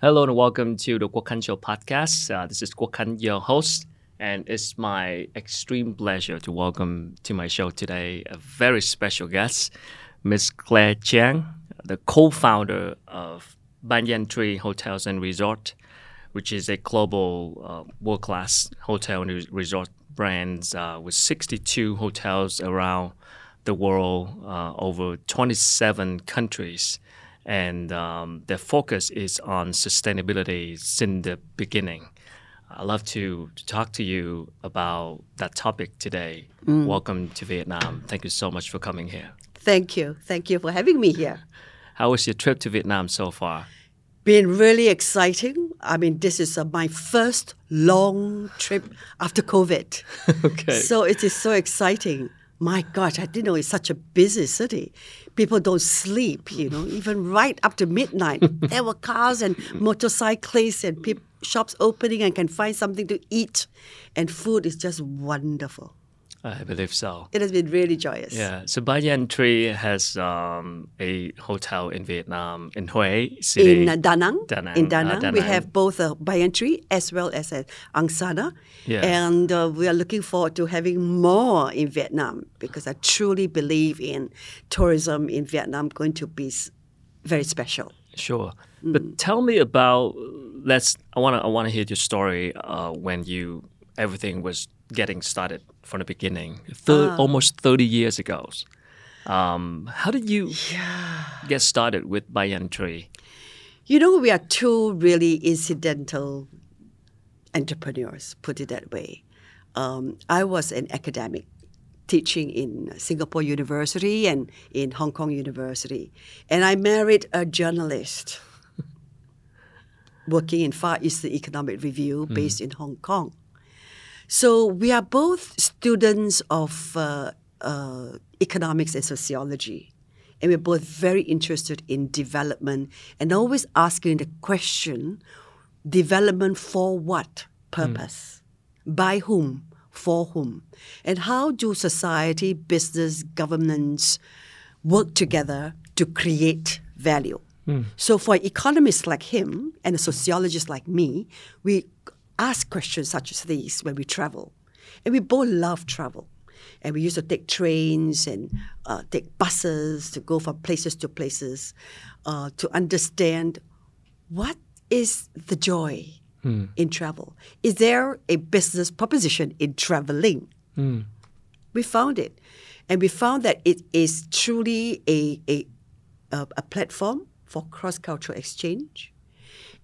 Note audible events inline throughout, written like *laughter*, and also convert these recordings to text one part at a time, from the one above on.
Hello and welcome to the Quoc Khanh Show podcast. Uh, this is Quoc Khanh, your host, and it's my extreme pleasure to welcome to my show today a very special guest, Miss Claire Chiang, the co-founder of Banyan Tree Hotels and Resort, which is a global uh, world-class hotel and resort brand uh, with 62 hotels around the world, uh, over 27 countries and um, their focus is on sustainability since the beginning. I'd love to, to talk to you about that topic today. Mm. Welcome to Vietnam. Thank you so much for coming here. Thank you. Thank you for having me here. *laughs* How was your trip to Vietnam so far? Been really exciting. I mean, this is uh, my first long trip after COVID. *laughs* okay. So it is so exciting my gosh, I didn't know it's such a busy city. People don't sleep, you know, even right up to midnight. *laughs* there were cars and motorcyclists and pe- shops opening and can find something to eat. And food is just wonderful. I believe so. It has been really joyous. Yeah. So Banyan Tree has um, a hotel in Vietnam, in Hue City. In uh, Da Nang. Da Nang. In Da Nang. Uh, da Nang. We have both a Banyan Tree as well as an Angsana. Yeah. And uh, we are looking forward to having more in Vietnam because I truly believe in tourism in Vietnam going to be very special. Sure. Mm. But tell me about let's I want to I want to hear your story uh, when you everything was getting started from the beginning, thir- uh, almost 30 years ago. Um, how did you yeah. get started with Banyan Tree? You know, we are two really incidental entrepreneurs, put it that way. Um, I was an academic teaching in Singapore University and in Hong Kong University. And I married a journalist *laughs* working in Far Eastern Economic Review hmm. based mm. in Hong Kong. So we are both students of uh, uh, economics and sociology. And we're both very interested in development and always asking the question development for what purpose? Mm. By whom? For whom? And how do society, business, governments work together to create value? Mm. So for economists like him and a sociologist like me, we ask questions such as these when we travel. And we both love travel. And we used to take trains and uh, take buses to go from places to places uh, to understand what is the joy hmm. in travel. Is there a business proposition in traveling? Hmm. We found it. And we found that it is truly a, a, a, a platform for cross cultural exchange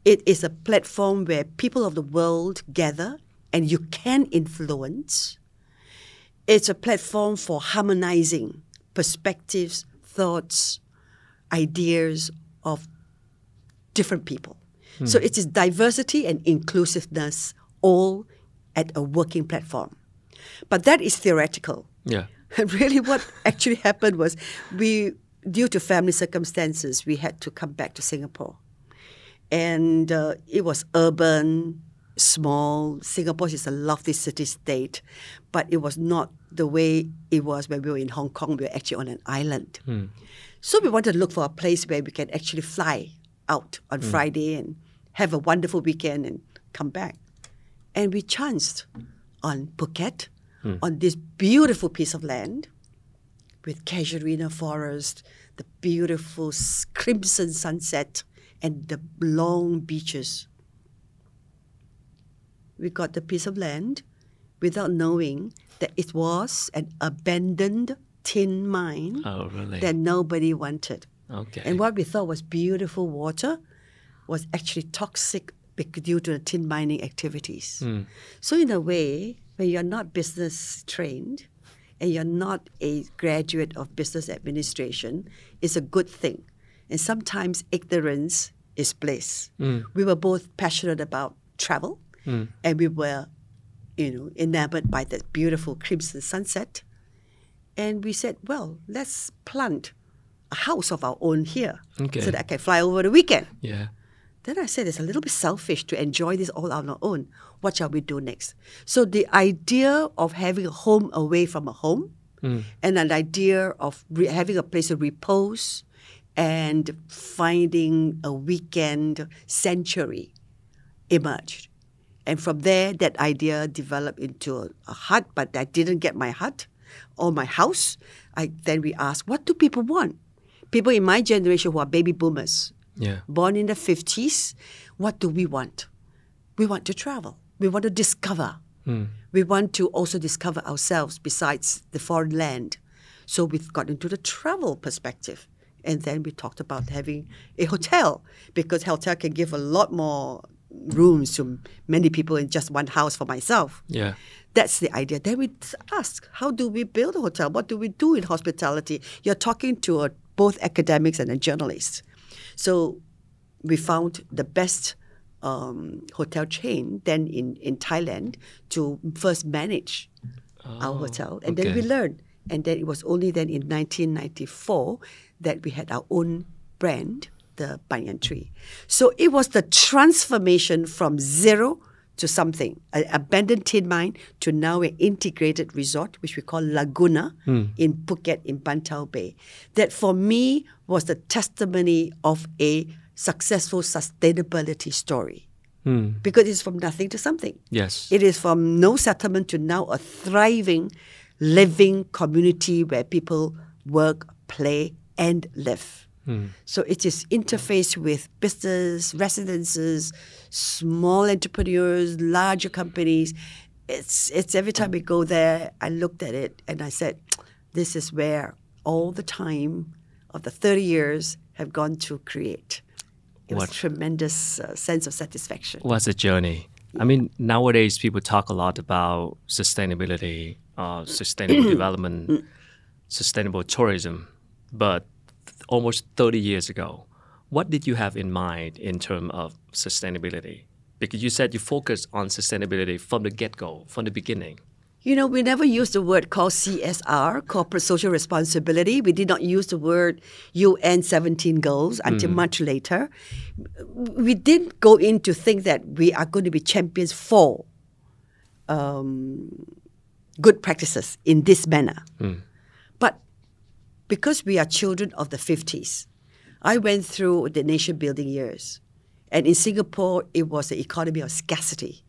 it is a platform where people of the world gather and you can influence. It's a platform for harmonizing perspectives, thoughts, ideas of different people. Hmm. So it is diversity and inclusiveness all at a working platform. But that is theoretical. Yeah. *laughs* And really what actually happened was we due to family circumstances we had to come back to Singapore and uh, it was urban, small. Singapore is a lovely city state, but it was not the way it was when we were in Hong Kong. We were actually on an island. Mm. So we wanted to look for a place where we can actually fly out on mm. Friday and have a wonderful weekend and come back. And we chanced on Phuket, mm. on this beautiful piece of land with casuarina forest, the beautiful crimson sunset, and the long beaches. We got the piece of land without knowing that it was an abandoned tin mine oh, really? that nobody wanted. Okay. And what we thought was beautiful water was actually toxic due to the tin mining activities. Mm. So, in a way, when you're not business trained and you're not a graduate of business administration, it's a good thing. And sometimes ignorance is bliss. Mm. We were both passionate about travel, mm. and we were, you know, enamored by that beautiful crimson sunset. And we said, well, let's plant a house of our own here, okay. so that I can fly over the weekend. Yeah. Then I said, it's a little bit selfish to enjoy this all on our own. What shall we do next? So the idea of having a home away from a home, mm. and an idea of re- having a place of repose and finding a weekend sanctuary emerged. And from there, that idea developed into a, a hut, but I didn't get my hut or my house. I, then we asked, what do people want? People in my generation who are baby boomers, Yeah. born in the 50s, what do we want? We want to travel. We want to discover. Hmm. We want to also discover ourselves besides the foreign land. So we've got into the travel perspective. And then we talked about having a hotel because hotel can give a lot more rooms to many people in just one house for myself. Yeah. That's the idea. Then we ask, how do we build a hotel? What do we do in hospitality? You're talking to a, both academics and a journalist. So we found the best um, hotel chain then in, in Thailand to first manage our hotel. And then we learned. And then it was only then in 1994 that we had our own brand, the Banyan Tree. So it was the transformation from zero to something, an abandoned tin mine to now an integrated resort, which we call Laguna hmm. in Phuket in Bang Tao Bay. That for me was the testimony of a successful sustainability story. Hmm. Because it's from nothing to something. Yes. It is from no settlement to now a thriving, living community where people work, play, and live. So it is interface with business, residences, small entrepreneurs, larger companies. It's it's every time we go there, I looked at it and I said, this is where all the time of the 30 years have gone to create. It was What- a tremendous uh, sense of satisfaction. What's the journey? I mean, nowadays people talk a lot about sustainability, uh, sustainable *coughs* development, sustainable tourism, but almost 30 years ago, what did you have in mind in terms of sustainability? Because you said you focused on sustainability from the get-go, from the beginning. You know, we never used the word called CSR, corporate social responsibility. We did not use the word UN 17 goals until much later. We didn't go in to think that we are going to be champions for um, good practices in this manner. But because we are children of the 50s, I went through the nation building years. And in Singapore, it was the economy of scarcity.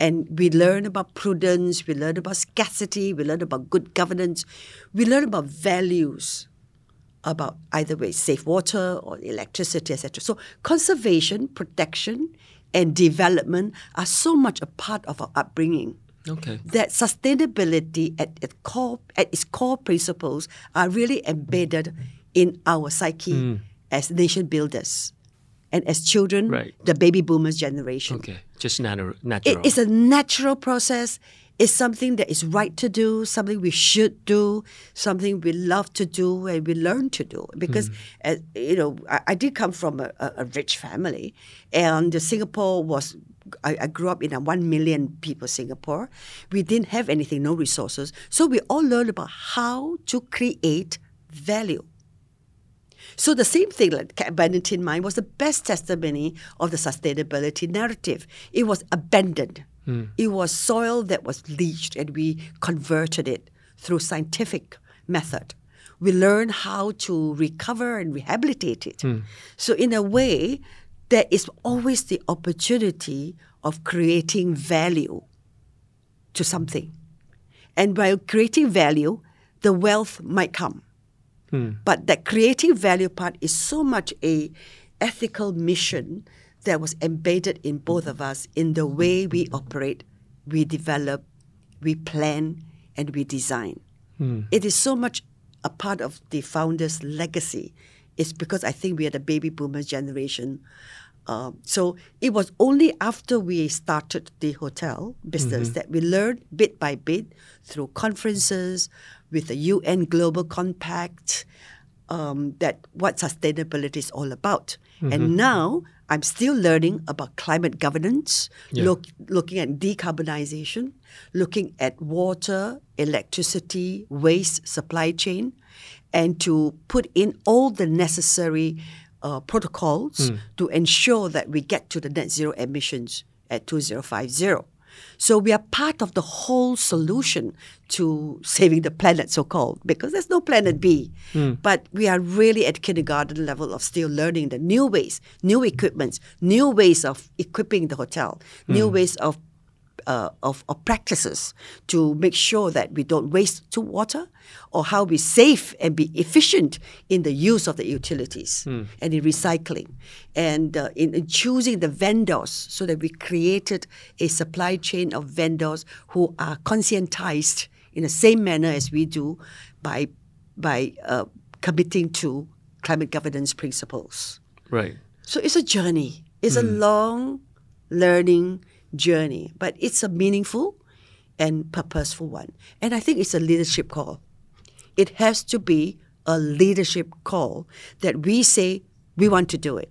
And we learn about prudence, we learn about scarcity, we learn about good governance, we learn about values, about either way, safe water or electricity, etc. So conservation, protection, and development are so much a part of our upbringing Okay. that sustainability at, its core at its core principles are really embedded in our psyche hmm. as nation builders and as children, Right. the baby boomers generation. Okay. Just natu- It natural. is a natural process. It's something that is right to do, something we should do, something we love to do, and we learn to do. Because, as, you know, I, I did come from a, a rich family, and Singapore was. I, I grew up in a one million people Singapore. We didn't have anything, no resources, so we all learned about how to create value. So the same thing, like abandoned tin mine, was the best testimony of the sustainability narrative. It was abandoned. Hmm. It was soil that was leached, and we converted it through scientific method. We learned how to recover and rehabilitate it. Hmm. So in a way, there is always the opportunity of creating value to something. And by creating value, the wealth might come. Hmm. But that creating value part is so much a ethical mission that was embedded in both of us in the way we operate, we develop, we plan, and we design. Hmm. It is so much a part of the founder's legacy. It's because I think we are the baby boomer generation. Um, so it was only after we started the hotel business that we learned bit by bit through conferences with the UN Global Compact um, that what sustainability is all about. And now I'm still learning about climate governance, Yeah. look, looking at decarbonization, looking at water, electricity, waste, supply chain, and to put in all the necessary uh, protocols hmm. to ensure that we get to the net zero emissions at 2050. So we are part of the whole solution to saving the planet, so called, because there's no planet B. Hmm. But we are really at kindergarten level of still learning the new ways, new equipments, new ways of equipping the hotel, new hmm. ways of uh, of, of practices to make sure that we don't waste too water or how we save and be efficient in the use of the utilities and in recycling and uh, in, in choosing the vendors so that we created a supply chain of vendors who are conscientized in the same manner as we do by by uh, committing to climate governance principles. Right. So it's a journey. It's a long learning journey, but it's a meaningful and purposeful one. And I think it's a leadership call. It has to be a leadership call that we say we want to do it.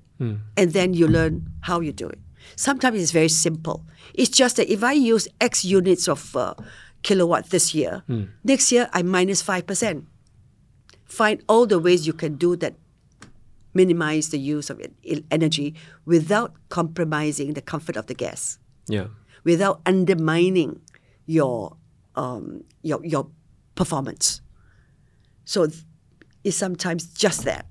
And then you learn how you do it. Sometimes it's very simple. It's just that if I use X units of uh, kilowatt this year, next year I minus 5%. Find all the ways you can do that minimize the use of energy without compromising the comfort of the guests, Yeah. without undermining your um, your your performance. So it's sometimes just that,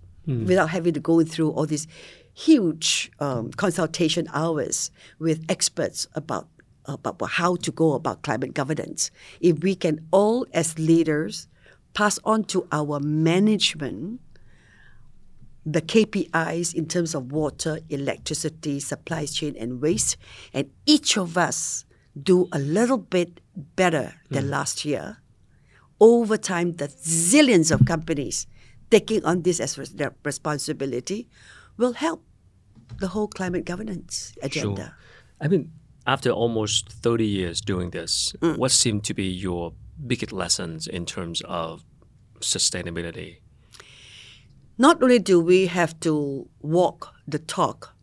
without having to go through all these huge um, consultation hours with experts about about how to go about climate governance. If we can all, as leaders, pass on to our management the KPIs in terms of water, electricity, supply chain, and waste, and each of us do a little bit better than last year, over time, the zillions of companies taking on this as res- their responsibility will help the whole climate governance agenda. Sure. I mean, after almost 30 years doing this, Mm. what seem to be your biggest lessons in terms of sustainability? Not only do we have to walk the talk,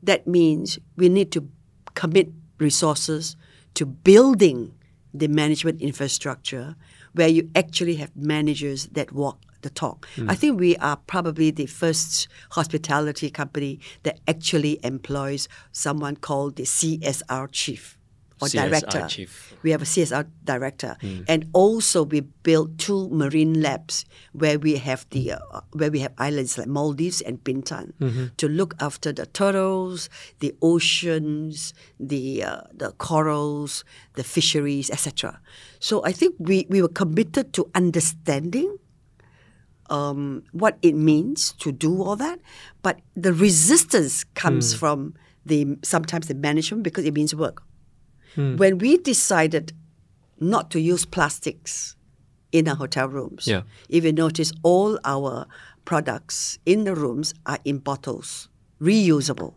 that means we need to commit resources to building the management infrastructure where you actually have managers that walk the talk. Hmm. I think we are probably the first hospitality company that actually employs someone called the CSR chief or CSR director. chief. We have a CSR director, and also we built two marine labs where we have the uh, where we have islands like Maldives and Bintan to look after the turtles, the oceans, the uh, the corals, the fisheries, etc. So I think we we were committed to understanding um, what it means to do all that, but the resistance comes from the sometimes the management because it means work. Hmm. When we decided not to use plastics in our hotel rooms, Yeah. if you notice, all our products in the rooms are in bottles, reusable.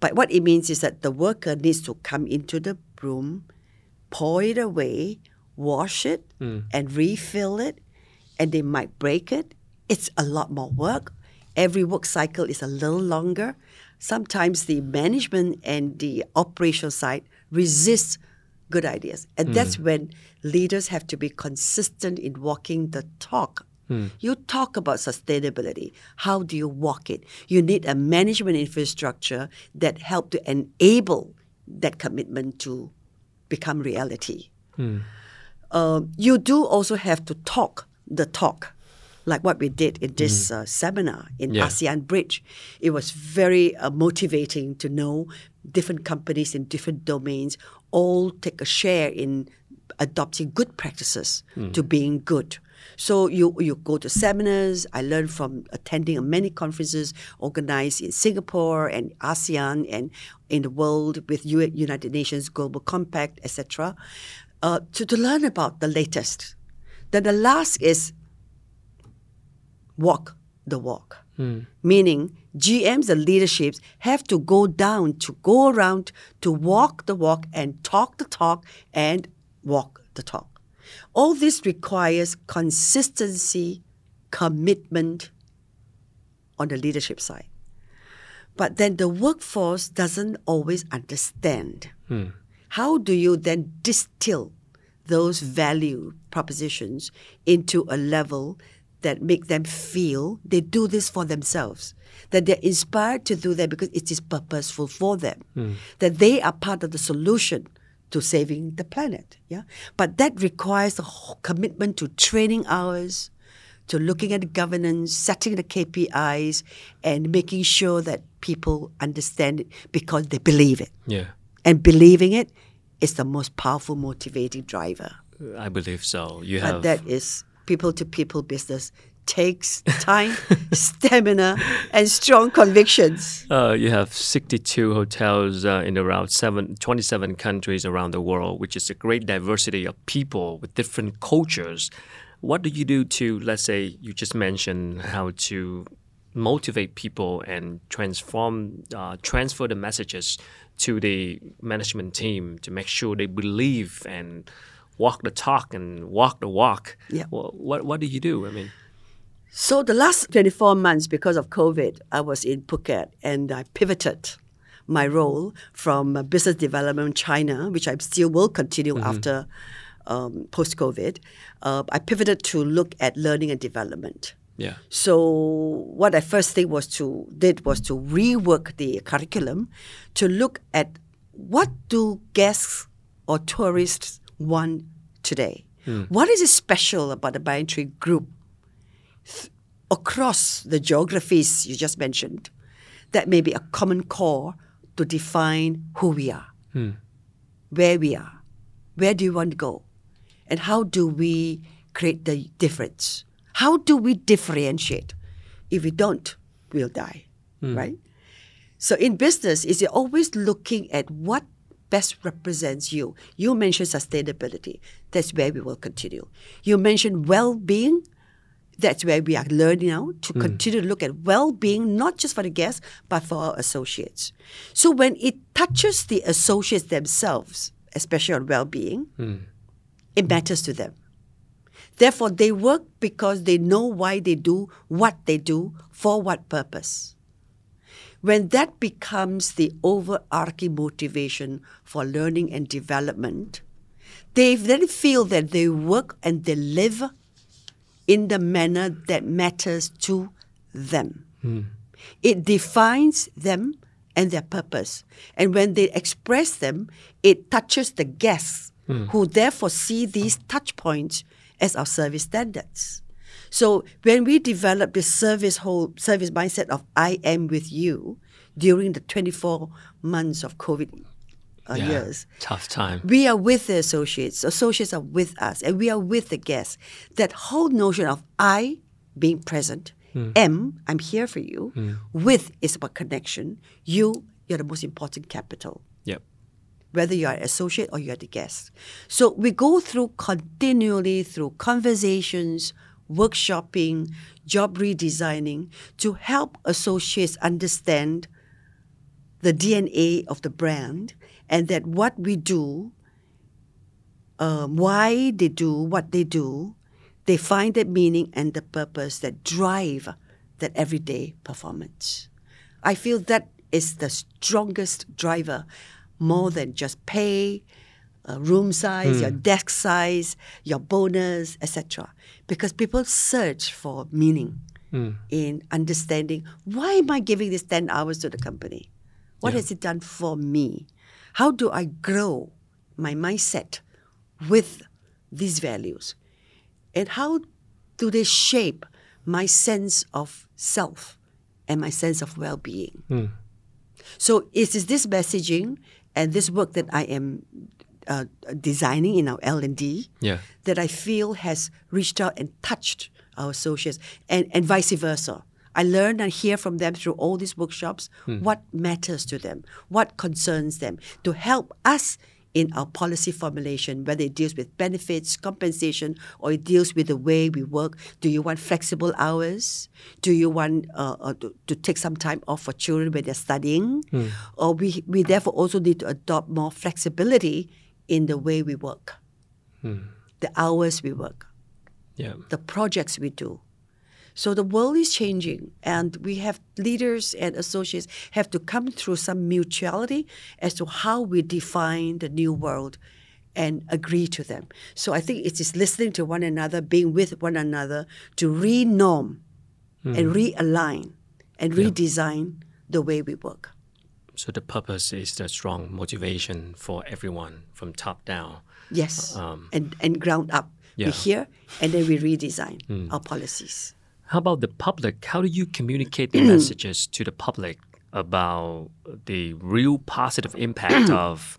But what it means is that the worker needs to come into the room, pour it away, wash it, hmm. and refill it, and they might break it. It's a lot more work. Every work cycle is a little longer. Sometimes the management and the operational side resist good ideas. And hmm. that's when leaders have to be consistent in walking the talk. Hmm. You talk about sustainability. How do you walk it? You need a management infrastructure that help to enable that commitment to become reality. Um, you do also have to talk the talk, like what we did in this uh, seminar in Yeah. ASEAN Bridge. It was very uh, motivating to know different companies in different domains all take a share in adopting good practices to being good. So you you go to seminars. I learned from attending many conferences organized in Singapore and ASEAN and in the world with United Nations Global Compact, etc. Uh, to to learn about the latest. Then the last is walk the walk. Hmm. Meaning, GMs and leaderships have to go down, to go around, to walk the walk and talk the talk and walk the talk. All this requires consistency, commitment on the leadership side. But then the workforce doesn't always understand. Hmm. How do you then distill those value propositions into a level that make them feel they do this for themselves, that they're inspired to do that because it is purposeful for them, hmm. that they are part of the solution to saving the planet. Yeah, but that requires a commitment to training hours, to looking at governance, setting the KPIs, and making sure that people understand it because they believe it. Yeah. And believing it is the most powerful motivating driver. I believe so. You But have that is people to people business takes time, *laughs* stamina, and strong convictions. Uh, you have 62 hotels uh, in around seven, 27 countries around the world, which is a great diversity of people with different cultures. What do you do to, let's say, you just mentioned how to motivate people and transform, uh, transfer the messages to the management team to make sure they believe and walk the talk and walk the walk. Yeah. Well, what, what do you do? I mean, So the last 24 months, because of COVID, I was in Phuket and I pivoted my role from business development in China, which I still will continue after um, post-COVID. Uh, I pivoted to look at learning and development. yeah. So what I first thing was to did was to rework the curriculum to look at what do guests or tourists want today. Hmm. What is special about the Banyan Group th- across the geographies you just mentioned? That may be a common core to define who we are, hmm. where we are, where do you want to go, and how do we create the difference? How do we differentiate? If we don't, we'll die, hmm. right? So in business, is you're always looking at what best represents you. You mentioned sustainability. That's where we will continue. You mentioned well-being. That's where we are learning now to hmm. continue to look at well-being, not just for the guests, but for our associates. So when it touches the associates themselves, especially on well-being, hmm. it matters to them. Therefore, they work because they know why they do what they do for what purpose. When that becomes the overarching motivation for learning and development, they then feel that they work and they live in the manner that matters to them. Hmm. It defines them and their purpose. And when they express them, it touches the guests hmm. who therefore see these touch points as our service standards. So when we develop this service whole service mindset of I am with you during the 24 months of COVID uh, Yeah. years, Tough time. we are with the associates, associates are with us, and we are with the guests. That whole notion of I being present, M, I'm here for you, with is about connection, you, you're the most important capital Yep. whether you are an associate or you're the guest. So we go through continually through conversations, workshopping, job redesigning to help associates understand the DNA of the brand and that what we do, um, why they do what they do, they find the meaning and the purpose that drive that everyday performance. I feel that is the strongest driver more than just pay, uh, room size, your hmm. desk size, your bonus, etc. Because people search for meaning hmm. in understanding why am I giving this 10 hours to the company? What has it done for me? How do I grow my mindset with these values? And how do they shape my sense of self and my sense of well being? Hmm. So it is this messaging and this work that I am uh, designing in our L and D Yeah. that I feel has reached out and touched our associates, and, and vice versa. I learn and hear from them through all these workshops what matters to them, what concerns them, to help us in our policy formulation, whether it deals with benefits, compensation, or it deals with the way we work. Do you want flexible hours? Do you want uh, uh, to, to take some time off for children when they're studying? Or we, we therefore also need to adopt more flexibility in the way we work, hmm. the hours we work Yeah. the projects we do. So the world is changing, and we have leaders and associates have to come through some mutuality as to how we define the new world and agree to them. So I think it is listening to one another, being with one another to re-norm and hmm. realign and redesign the way we work. So the purpose is the strong motivation for everyone from top down. Yes, um, and and ground up. Yeah. We hear and then we redesign hmm. our policies. How about the public? How do you communicate the *clears throat* messages to the public about the real positive impact *clears throat* of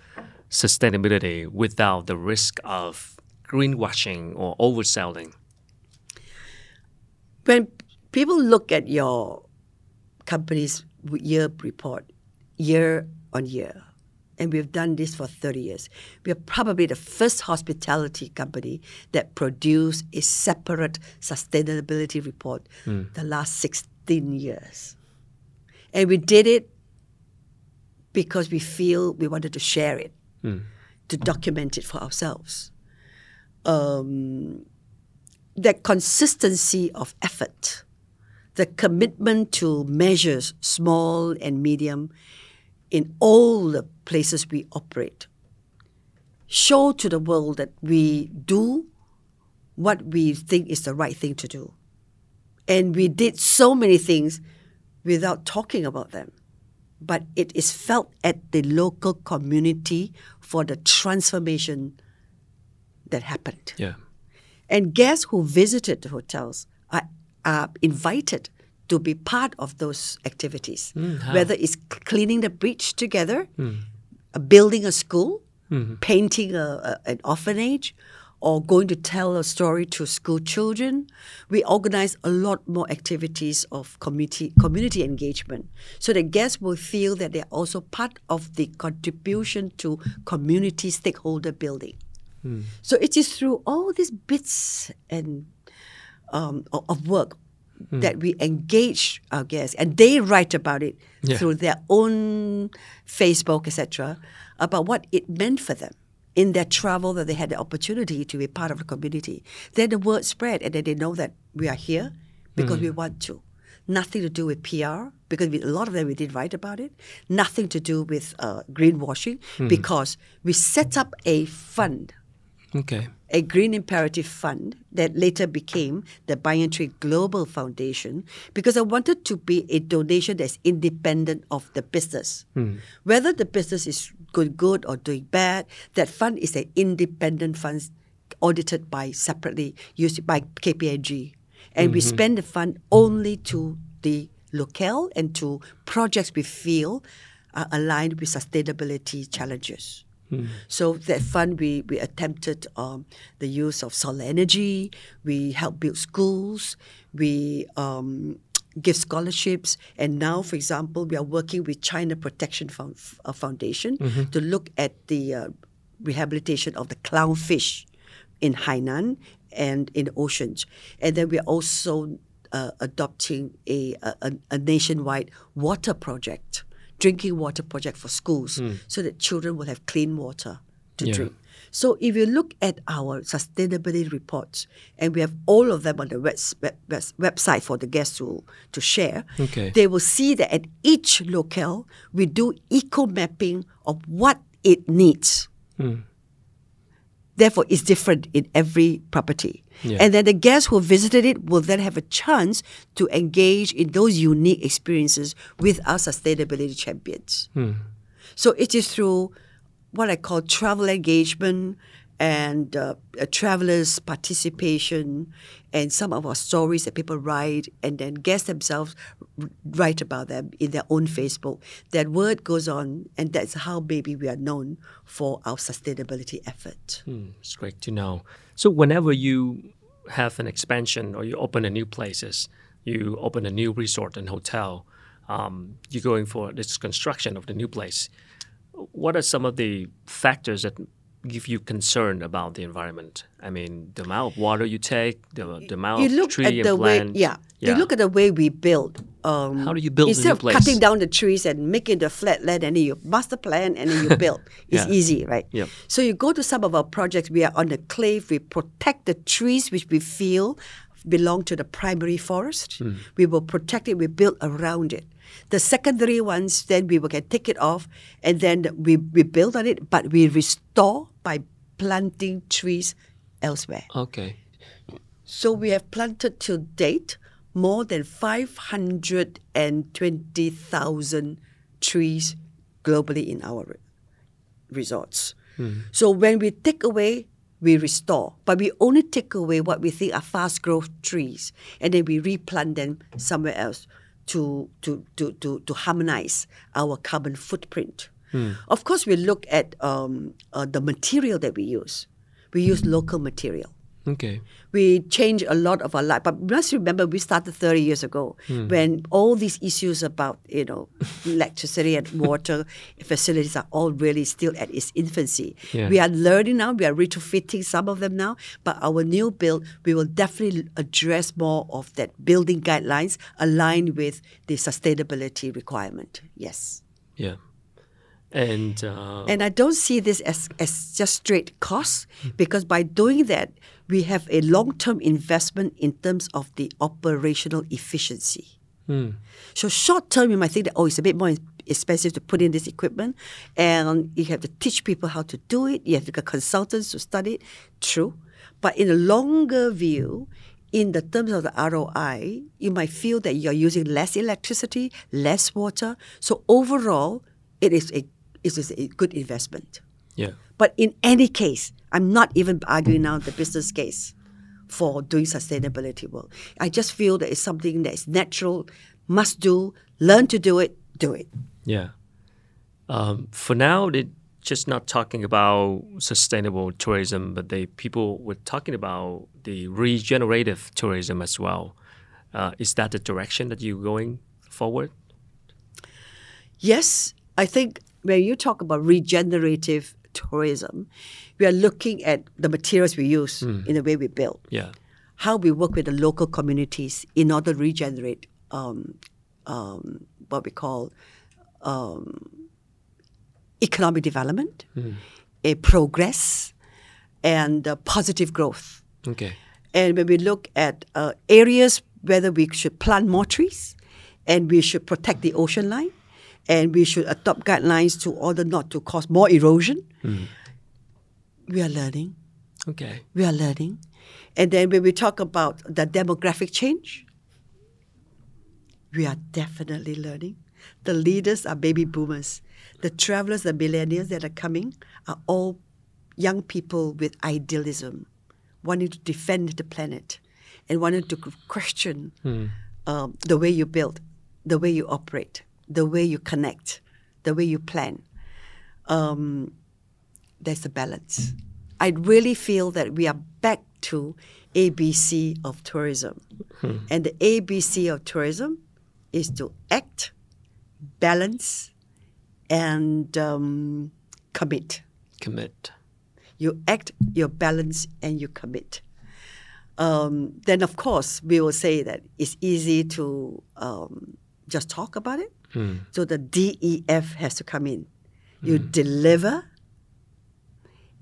sustainability without the risk of greenwashing or overselling? When people look at your company's year report, year on year, and we've done this for 30 years, we are probably the first hospitality company that produced a separate sustainability report the last 16 years. And we did it because we feel we wanted to share it, to document it for ourselves. Um, that consistency of effort, the commitment to measures small and medium in all the places we operate, show to the world that we do what we think is the right thing to do. And we did so many things without talking about them. But it is felt at the local community for the transformation that happened. Yeah. And guests who visited the hotels are, are invited to be part of those activities, whether it's cleaning the beach together, uh, building a school, painting a, a- an orphanage, or going to tell a story to school children. We organize a lot more activities of community community engagement, so the guests will feel that they're also part of the contribution to community stakeholder building. So it is through all these bits and um, of work Mm. that we engage our guests, and they write about it Yeah. through their own Facebook, etc., about what it meant for them in their travel that they had the opportunity to be part of the community. Then the word spread, and then they know that we are here because we mm. want to. Nothing to do with PR because we, a lot of them we did write about it. Nothing to do with uh, greenwashing mm. because we set up a fund Okay. A Green Imperative Fund that later became the Tree Global Foundation because I wanted to be a donation that's independent of the business. Hmm. Whether the business is good, good or doing bad, that fund is an independent fund audited by separately used by KPMG. And we mm-hmm. spend the fund only to the locale and to projects we feel are aligned with sustainability challenges. So that fund, we, we attempted um, the use of solar energy. We help build schools. We um, give scholarships. And now, for example, we are working with China Protection Found, uh, Foundation to look at the uh, rehabilitation of the clownfish in Hainan and in the oceans. And then we're also uh, adopting a, a, a nationwide water project, drinking water project for schools, hmm. so that children will have clean water to Yeah. drink. So if you look at our sustainability reports, and we have all of them on the webs- web, webs- website for the guests to, to share, Okay. they will see that at each locale, we do eco mapping of what it needs. Hmm. Therefore, it's different in every property. Yeah. And then the guests who visited it will then have a chance to engage in those unique experiences with our sustainability champions. Hmm. So it is through what I call travel engagement and uh, travelers' participation and some of our stories that people write and then guests themselves write about them in their own Facebook. That word goes on, and that's how maybe we are known for our sustainability effort. Hmm, it's great to know. So whenever you have an expansion or you open a new places, you open a new resort and hotel, um, you're going for this construction of the new place. What are some of the factors that give you concern about the environment? I mean, the amount of water you take, the, the amount You of look tree at and the way, plant. yeah, You look at the way we build. Um, How do you build instead of place? cutting down the trees and making the flat land, and then you master plan and then you *laughs* build? It's Yeah. easy, right? Yep. So you go to some of our projects. We are on the cliff. We protect the trees which we feel belong to the primary forest. Hmm. We will protect it. We build around it. The secondary ones, then we will can take it off, and then we we build on it, but we restore by planting trees elsewhere. Okay. So we have planted to date more than 520,000 trees globally in our re- resorts. Hmm. So when we take away, we restore, but we only take away what we think are fast growth trees, and then we replant them somewhere else to to to to, to harmonize our carbon footprint. Of course, we look at um, uh, the material that we use. We use local material Okay. we change a lot of our life. But we must remember we started 30 years ago when all these issues about, you know, electricity and water *laughs* facilities are all really still at its infancy. Yeah. We are learning now, we are retrofitting some of them now, but our new build, we will definitely address more of that building guidelines aligned with the sustainability requirement. Yes. Yeah. And uh, And I don't see this as, as just straight costs because by doing that, we have a long term investment in terms of the operational efficiency. Hmm. So short term, you might think that, oh, it's a bit more expensive to put in this equipment and you have to teach people how to do it. You have to get consultants to study it. True. But in a longer view, in the terms of the ROI, you might feel that you're using less electricity, less water. So overall, it is a it is a good investment. yeah. But in any case, I'm not even arguing now the business case for doing sustainability work. I just feel that it's something that is natural, must do, learn to do it, do it. Yeah. Um, for now, they're just not talking about sustainable tourism, but they people were talking about the regenerative tourism as well. Uh, is that the direction that you're going forward? Yes, I think when you talk about regenerative tourism, we are looking at the materials we use in the way we build. Yeah. how we work with the local communities in order to regenerate um, um, what we call um, economic development, a progress, and uh, positive growth. Okay. And when we look at uh, areas whether we should plant more trees, and we should protect the ocean line, and we should adopt guidelines to order not to cause more erosion, we are learning Okay. we are learning. And then when we talk about the demographic change, we are definitely learning. The leaders are baby boomers. The travelers, the millennials that are coming, are all young people with idealism, wanting to defend the planet and wanting to question um, the way you build, the way you operate, the way you connect, the way you plan. Um, there's a balance. I really feel that we are back to ABC of tourism. And the ABC of tourism is to act, balance, and um, commit. Commit. You act, you balance, and you commit. Um, then, of course, we will say that it's easy to um, just talk about it. So the DEF has to come in. You deliver,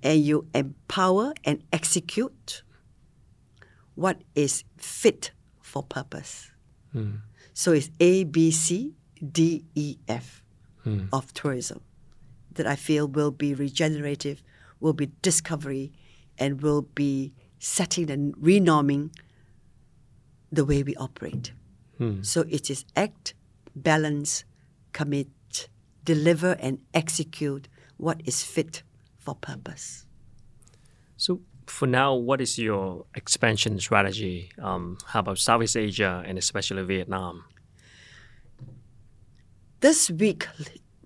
and you empower and execute what is fit for purpose. Hmm. So it's A, B, C, D, E, F hmm. of tourism that I feel will be regenerative, will be discovery, and will be setting and renorming the way we operate. Hmm. So it is act, balance, commit, deliver, and execute what is fit for purpose. So for now, what is your expansion strategy? Um, how about Southeast Asia and especially Vietnam? This week,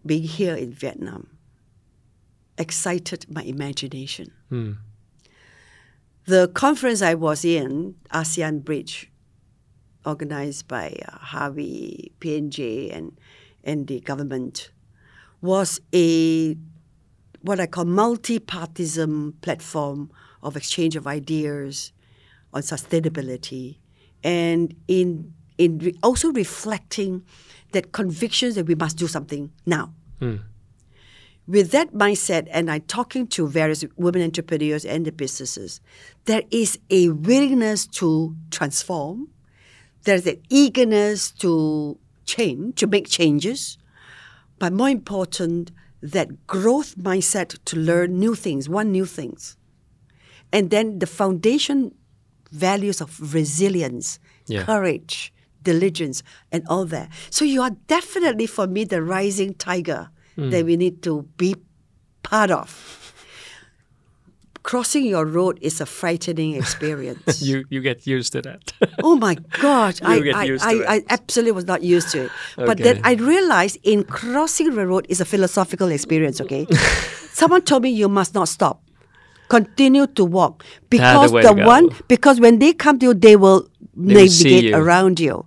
being here in Vietnam, excited my imagination. The conference I was in, ASEAN Bridge, organized by uh, Harvey, PNJ, and, and the government, was a what I call multi-partism platform of exchange of ideas on sustainability, and in in re- also reflecting that convictions that we must do something now. Hmm. With that mindset, and I'm talking to various women entrepreneurs and the businesses, there is a willingness to transform. There's an eagerness to change, to make changes, but more important, that growth mindset to learn new things, want new things. And then the foundation values of resilience, Yeah. courage, diligence, and all that. So you are definitely, for me, the rising tiger hmm. that we need to be part of. Crossing your road is a frightening experience. *laughs* You you get used to that. *laughs* oh my gosh, I, get I, to I. I absolutely was not used to it. But then I realized in crossing the road is a philosophical experience, okay? *laughs* Someone told me you must not stop. Continue to walk. Because the to one because when they come to you, they will will see navigate you. around you.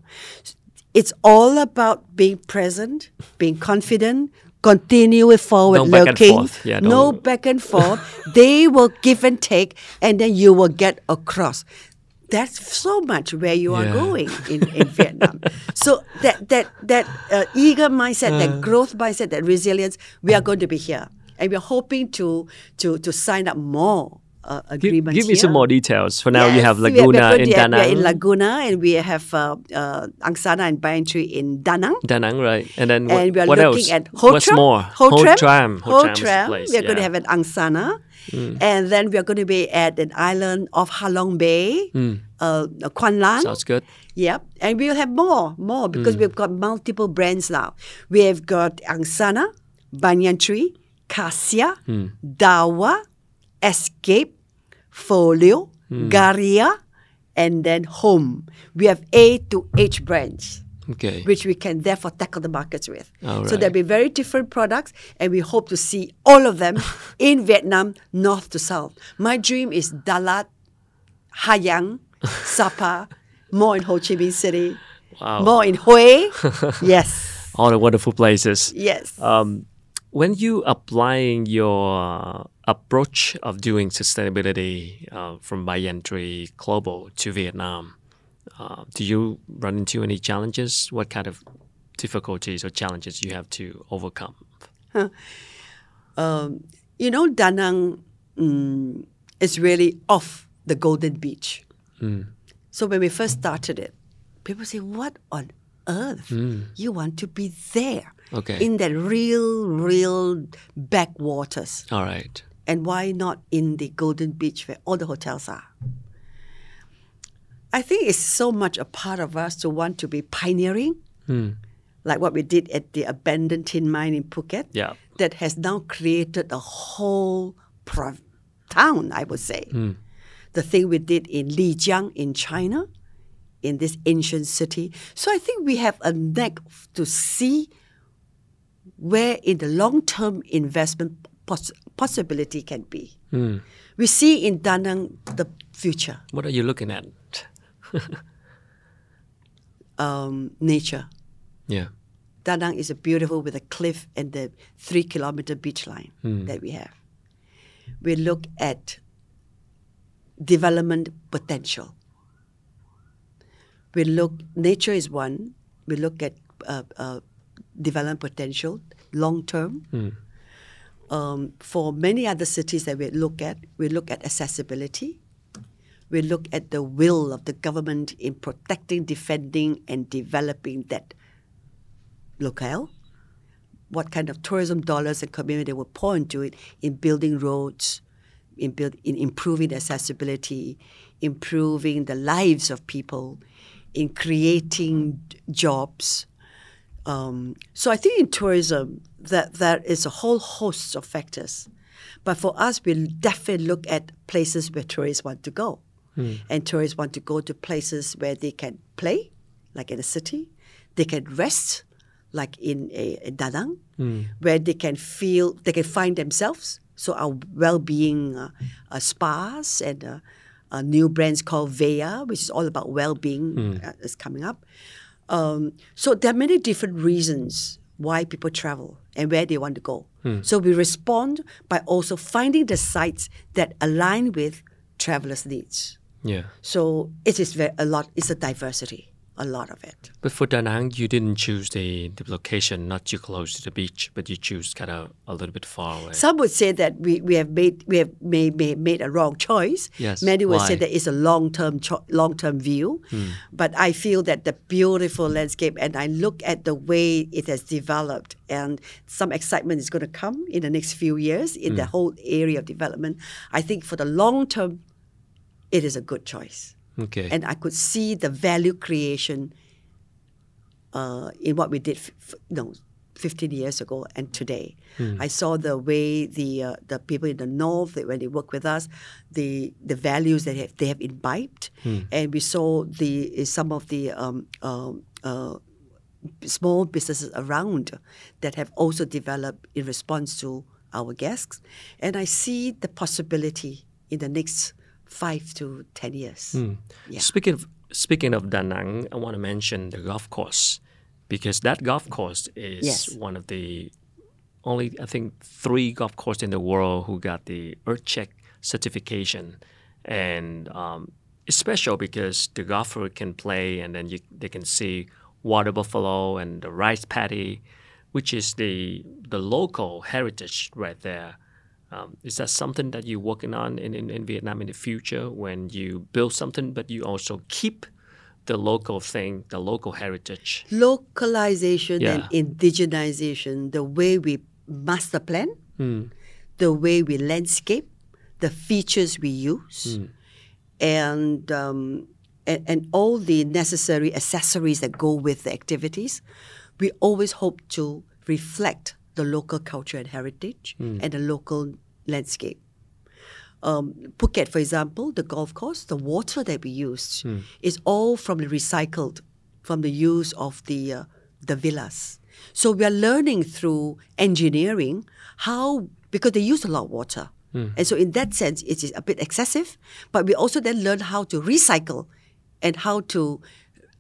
It's all about being present, being confident, continue forward No back and looking. forth. Yeah, no back and forth. they *laughs* will give and take, and then you will get across. That's so much where you are Yeah. going in, in *laughs* Vietnam. So that that that uh, eager mindset, that growth mindset, that resilience, we are going to be here, and we're hoping to to to sign up more uh, give, give me some more details. For now, you Yes, have we are Laguna in have- We are in Laguna, and we have uh, uh, Angsana and Tree in Danang. Danang, right? And then what, and we are what looking else? at Ho What's Tram. more? Ho Tram. Tram. Ho Tram is the Tram. place, We are going to. Mm. have an Angsana. And then we are going to be at an island of Halong Bay, uh, Quan Lan. Mm. Sounds good. Yep. And we'll have more, more because Mm. we've got multiple brands now. We have got Angsana, Banyan Tree, Cassia, Mm. Dhawa, Escape, Folio, Mm. Garrya, and then Homm. We have A to H brands Okay. which we can therefore tackle the markets with. All So right. there'll be very different products, and we hope to see all of them *laughs* in Vietnam, north to south. My dream is Dalat, Ha Giang, *laughs* Sapa, more in Ho Chi Minh City, Wow. more in Hue. *laughs* yes, All the wonderful places. yes. Um, when you applying your approach of doing sustainability uh, from Banyan Tree Global to Vietnam, uh, do you run into any challenges? What kind of difficulties or challenges you have to overcome? you know, Da Nang mm, is really off the Golden Beach. So when we first started it, people say, "What on earth? You want to be there Okay. in that real, real backwaters?" All right. And why not in the Golden Beach where all the hotels are? I think it's so much a part of us to want to be pioneering, hmm. like what we did at the abandoned tin mine in Phuket, Yeah. that has now created a whole prov- town, I would say. Hmm. The thing we did in Lijiang in China, in this ancient city. So I think we have a knack to see where in the long-term investment poss- possibility can be. We see in Da Nang the future, What are you looking at? *laughs* um, nature. Yeah. Da Nang is a beautiful with a cliff and the three kilometer beach line that we have. We look at development potential. We look, nature is one. We look at uh, uh, development potential long term. Um, for many other cities that we look at, we look at accessibility. We look at the will of the government in protecting, defending, and developing that locale. What kind of tourism dollars and community will pour into it in building roads, in, build, in improving accessibility, improving the lives of people, in creating jobs. Um, so I think in tourism that there is a whole host of factors. But for us, we definitely look at places where tourists want to go. And tourists want to go to places where they can play, like in a city. They can rest, like in a, a Da Nang, where they can feel, they can find themselves. So our well-being uh, uh, spas and uh, uh, new brands called Veya, which is all about well-being, uh, is coming up. Um, so there are many different reasons why people travel and where they want to go. So we respond by also finding the sites that align with travelers' needs. Yeah. So it is very, a lot. It's a diversity, a lot of it. But for Da Nang, you didn't choose the, the location not too close to the beach, but you choose kind of a little bit far away. Some would say that we, we have made we have made, made, made a wrong choice. Yes, Many would say that it's a long term cho- long term view. Hmm. But I feel that the beautiful landscape, and I look at the way it has developed, and some excitement is going to come in the next few years in the hmm. whole area of development. I think for the long term, it is a good choice. Okay. and I could see the value creation uh, in what we did, f- know, 15 years ago and today. I saw the way the uh, the people in the north that when they work with us, the the values that have, they have imbibed, and we saw the some of the um, um, uh, small businesses around that have also developed in response to our guests, and I see the possibility in the next five to ten years. Yeah. Speaking of speaking of Da Nang, I want to mention the golf course because that golf course is Yes. one of the only I think three golf courses in the world who got the EarthCheck certification, and um, it's special because the golfer can play and then you, they can see water buffalo and the rice paddy, which is the the local heritage right there. Um, is that something that you're working on in, in, in Vietnam in the future when you build something, but you also keep the local thing, the local heritage? localization and indigenization, the way we master plan, the way we landscape, the features we use, and, um, and and all the necessary accessories that go with the activities, we always hope to reflect the local culture and heritage and the local landscape um, Phuket, for example, the golf course, the water that we used is all from the recycled, from the use of the uh, the villas. So we are learning through engineering how because they use a lot of water, and so in that sense it is a bit excessive. But we also then learn how to recycle, and how to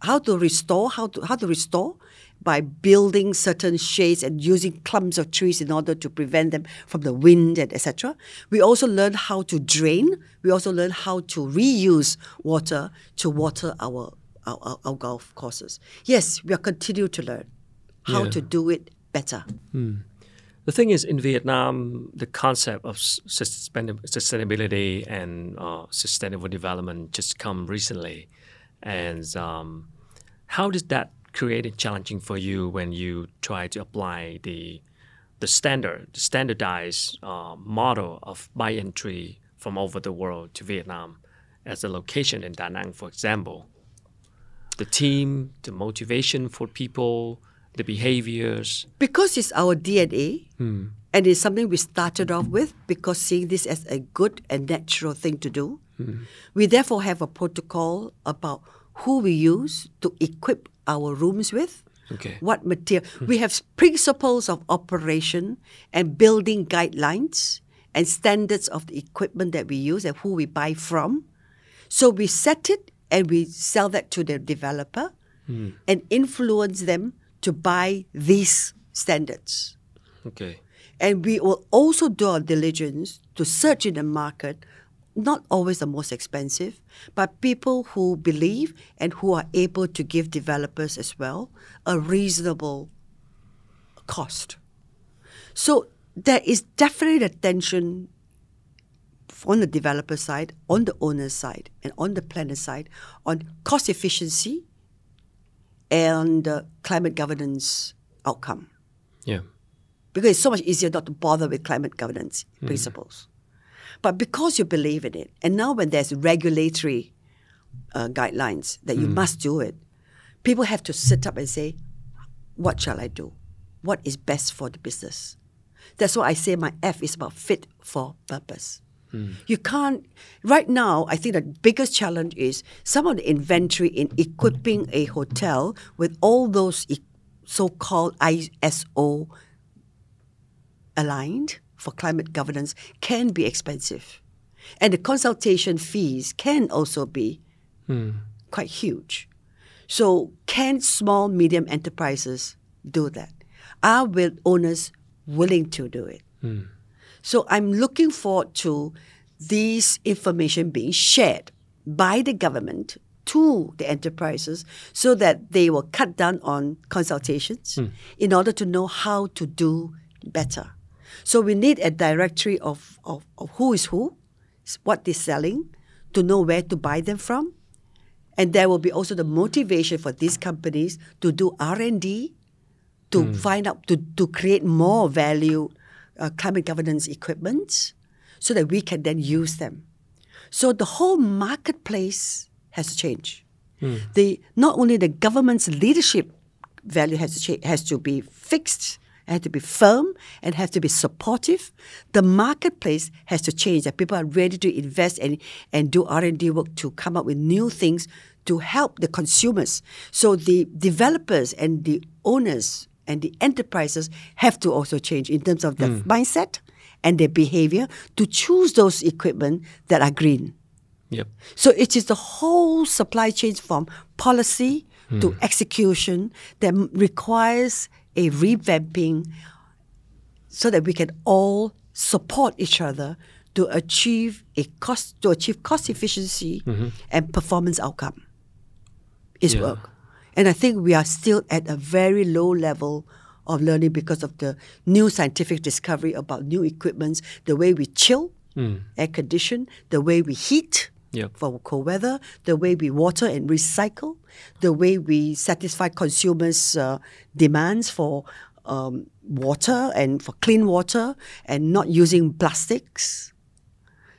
how to restore how to how to restore by building certain shades and using clumps of trees in order to prevent them from the wind and etc. We also learn how to drain. We also learn how to reuse water to water our our, our, our golf courses. Yes, we are continue to learn how Yeah. to do it better. The thing is, in Vietnam, the concept of sustainability and uh, sustainable development just come recently. And um, how does that create it challenging for you when you try to apply the the standard, the standardized uh, model of Banyan Tree from over the world to Vietnam as a location in Da Nang, for example? The team, the motivation for people, the behaviors. because it's our DNA and it's something we started off with because seeing this as a good and natural thing to do, we therefore have a protocol about who we use to equip our rooms with. Okay. What material? We have principles of operation and building guidelines and standards of the equipment that we use and who we buy from. So we set it and we sell that to the developer hmm. and influence them to buy these standards. Okay. And we will also do our diligence to search in the market, not always the most expensive, but people who believe and who are able to give developers as well a reasonable cost. So there is definitely the tension on the developer side, on the owner side, and on the planner side on cost efficiency and uh, climate governance outcome Yeah. because it's so much easier not to bother with climate governance principles. But because you believe in it, and now when there's regulatory uh, guidelines that you must do it, people have to sit up and say, "What shall I do? What is best for the business?" That's why I say my F is about fit for purpose. You can't. Right now, I think the biggest challenge is some of the inventory in equipping a hotel with all those e- so-called ISO aligned for climate governance can be expensive. And the consultation fees can also be quite huge. So, can small, medium enterprises do that? Are will owners willing to do it? So, I'm looking forward to this information being shared by the government to the enterprises so that they will cut down on consultations hmm. in order to know how to do better. So we need a directory of, of, of who is who, what they're selling, to know where to buy them from. And there will be also the motivation for these companies to do R&D, to find out, to, to create more value uh, climate governance equipment so that we can then use them. So the whole marketplace has to change. The, not only the government's leadership value has to change, has to be fixed It has to be firm and has to be supportive. The marketplace has to change. That people are ready to invest and, and do R and D work to come up with new things to help the consumers. So the developers and the owners and the enterprises have to also change in terms of their mm. mindset and their behavior to choose those equipment that are green. Yep. So it is the whole supply chain from policy to mm. execution that requires a revamping so that we can all support each other to achieve a cost to achieve cost efficiency mm-hmm. and performance outcome is Yeah. work. And I think we are still at a very low level of learning because of the new scientific discovery about new equipments, the way we chill, mm. air condition, the way we heat Yep. for cold weather, the way we water and recycle, the way we satisfy consumers' uh, demands for um, water and for clean water and not using plastics.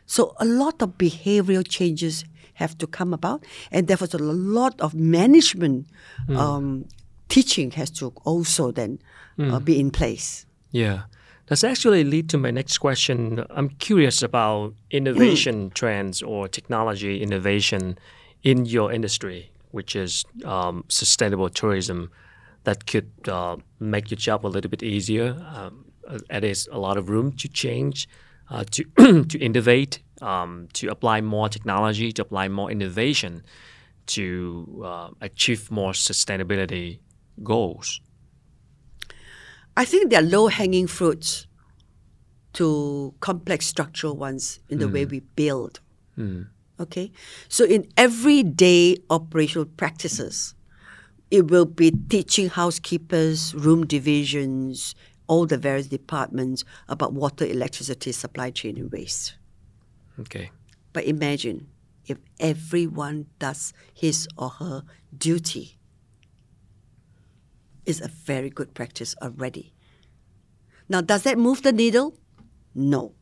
So a lot of behavioral changes have to come about, and therefore a lot of management um, teaching has to also then uh, be in place. Yeah. That's actually lead to my next question. I'm curious about innovation trends or technology innovation in your industry, which is um, sustainable tourism, that could uh, make your job a little bit easier. Um, uh, there is a lot of room to change, uh, to *clears throat* to innovate, um, to apply more technology, to apply more innovation, to uh, achieve more sustainability goals. I think there are low hanging fruits to complex structural ones in the way mm. we build. Mm. Okay? So, in everyday operational practices, it will be teaching housekeepers, room divisions, all the various departments about water, electricity, supply chain, and waste. Okay. But imagine if everyone does his or her duty. It's a very good practice already. Now, does that move the needle? No.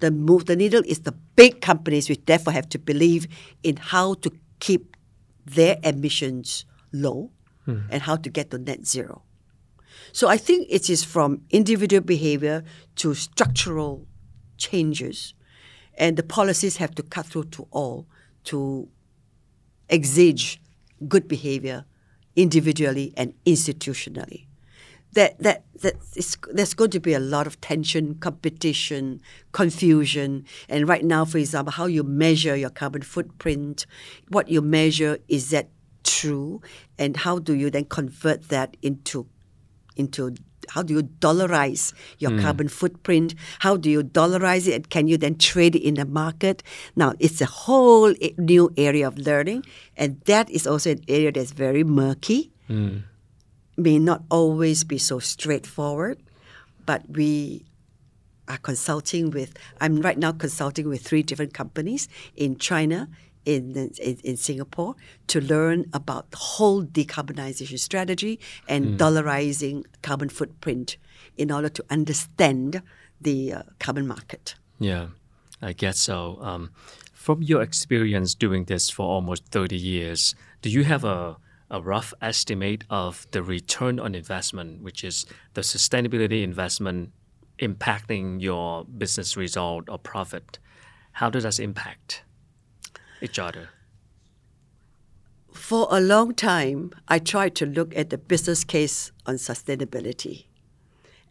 The move the needle is the big companies which therefore have to believe in how to keep their emissions low hmm. and how to get to net zero. So I think it is from individual behavior to structural changes, and the policies have to cut through to all to exige good behavior individually and institutionally. That that that is, there's going to be a lot of tension, competition, confusion, and right now, for example, how you measure your carbon footprint, what you measure is that true, and how do you then convert that into into how do you dollarize your hmm. carbon footprint? How do you dollarize it? Can you then trade it in the market? Now, it's a whole new area of learning, and that is also an area that's very murky, hmm. may not always be so straightforward, but we are consulting with, I'm right now consulting with three different companies in China, in, in, in Singapore, to learn about the whole decarbonization strategy and dollarizing carbon footprint in order to understand the uh, carbon market. Yeah, I guess so. Um, from your experience doing this for almost 30 years, do you have a, a rough estimate of the return on investment, which is the sustainability investment impacting your business result or profit? How does that impact each other? For a long time, I tried to look at the business case on sustainability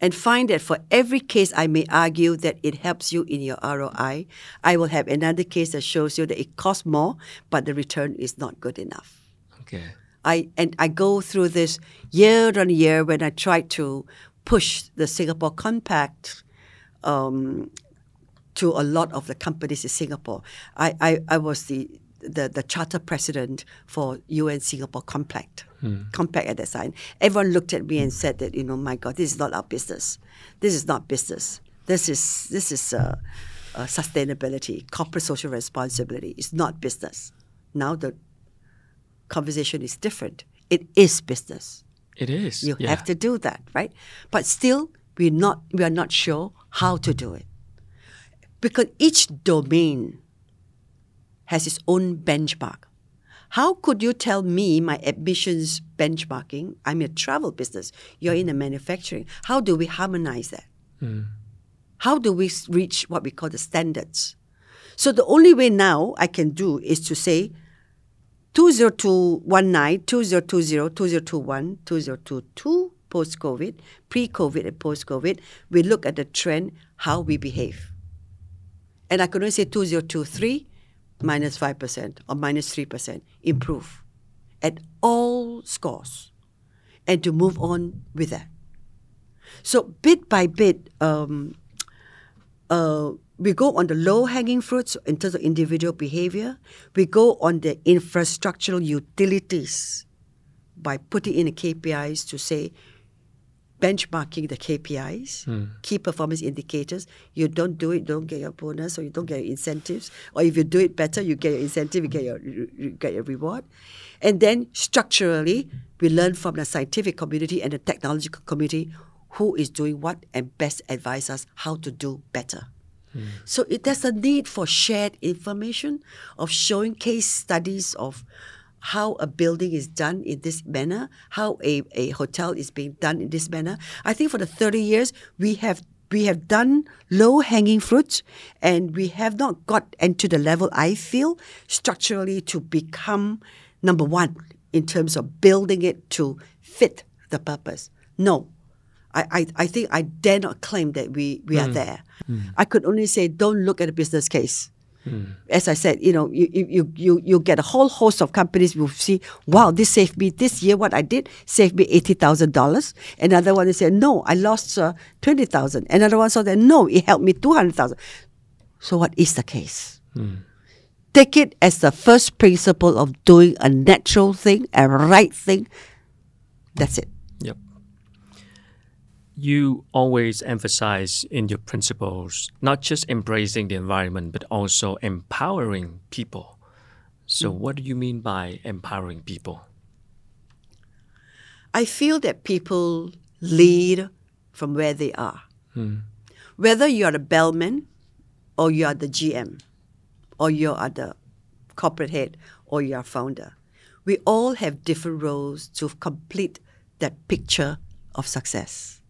and find that for every case I may argue that it helps you in your ROI, I will have another case that shows you that it costs more, but the return is not good enough. Okay. I and I go through this year on year when I try to push the Singapore Compact um, to a lot of the companies in Singapore. I, I, I was the, the the charter president for UN Singapore Compact. Compact at that time. Everyone looked at me and said that you know, my God, this is not our business. This is not business. This is this is uh, uh, sustainability, corporate social responsibility. It's not business. Now the conversation is different. It is business. It is. You yeah. have to do that, right? But still, we're not we are not sure how to do it because each domain has its own benchmark. How could you tell me my ambitions benchmarking? I'm a travel business. You're in a manufacturing. How do we harmonize that? Hmm. How do we reach what we call the standards? So the only way now I can do is to say 20219, 2020, 2021, 2022, post COVID, pre COVID, and post COVID. We look at the trend, how we behave. And I could only say 2023 minus 5% or minus 3%, improve at all scores and to move on with that. So bit by bit, um, uh, we go on the low hanging fruits in terms of individual behavior. We go on the infrastructural utilities by putting in the KPIs to say, benchmarking the KPIs, hmm. key performance indicators. You don't do it, don't get your bonus, or you don't get your incentives. Or if you do it better, you get your incentive, you get your you get your reward. And then structurally, we learn from the scientific community and the technological community who is doing what and best advise us how to do better. Hmm. So it, there's a need for shared information, of showing case studies of how a building is done in this manner, how a, a hotel is being done in this manner. I think for the 30 years, we have we have done low hanging fruits and we have not got into the level I feel structurally to become number one in terms of building it to fit the purpose. No, I, I, I think I dare not claim that we, we are mm. there. Mm. I could only say don't look at the business case. As I said, you know, you, you, you, you, get a whole host of companies who see, wow, this saved me this year. What I did saved me eighty thousand dollars. Another one they said, no, I lost uh, twenty thousand. Another one said, no, it helped me two hundred thousand. So what is the case? Take it as the first principle of doing a natural thing, a right thing. That's it. You always emphasize in your principles not just embracing the environment, but also empowering people. So, mm. what do you mean by empowering people? I feel that people lead from where they are. Mm. Whether you are the bellman or you are the GM or you are the corporate head or you are founder, we all have different roles to complete that picture of success.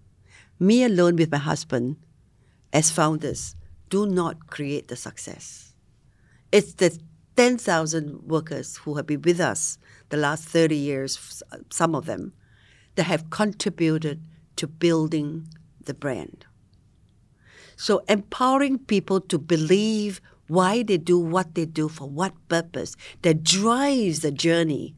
Me alone with my husband, as founders, do not create the success. It's the 10,000 workers who have been with us the last 30 years, some of them, that have contributed to building the brand. So empowering people to believe why they do what they do for what purpose that drives the journey.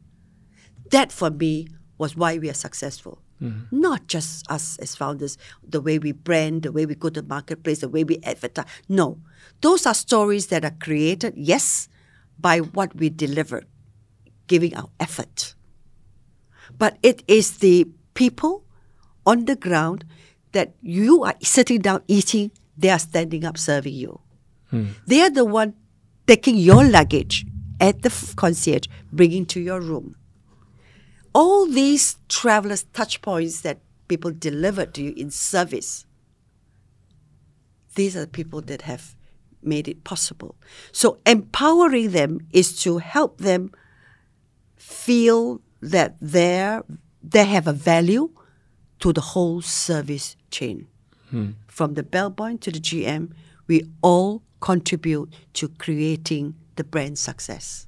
That for me was why we are successful. Mm-hmm. Not just us as founders, the way we brand, the way we go to the marketplace, the way we advertise. No. Those are stories that are created, yes, by what we deliver, giving our effort. But it is the people on the ground that you are sitting down eating, they are standing up serving you. Hmm. They are the one taking your luggage at the concierge, bringing to your room. All these travelers' touch points that people deliver to you in service, these are the people that have made it possible. So empowering them is to help them feel that they're, they have a value to the whole service chain. Hmm. From the bellboy to the GM, we all contribute to creating the brand success.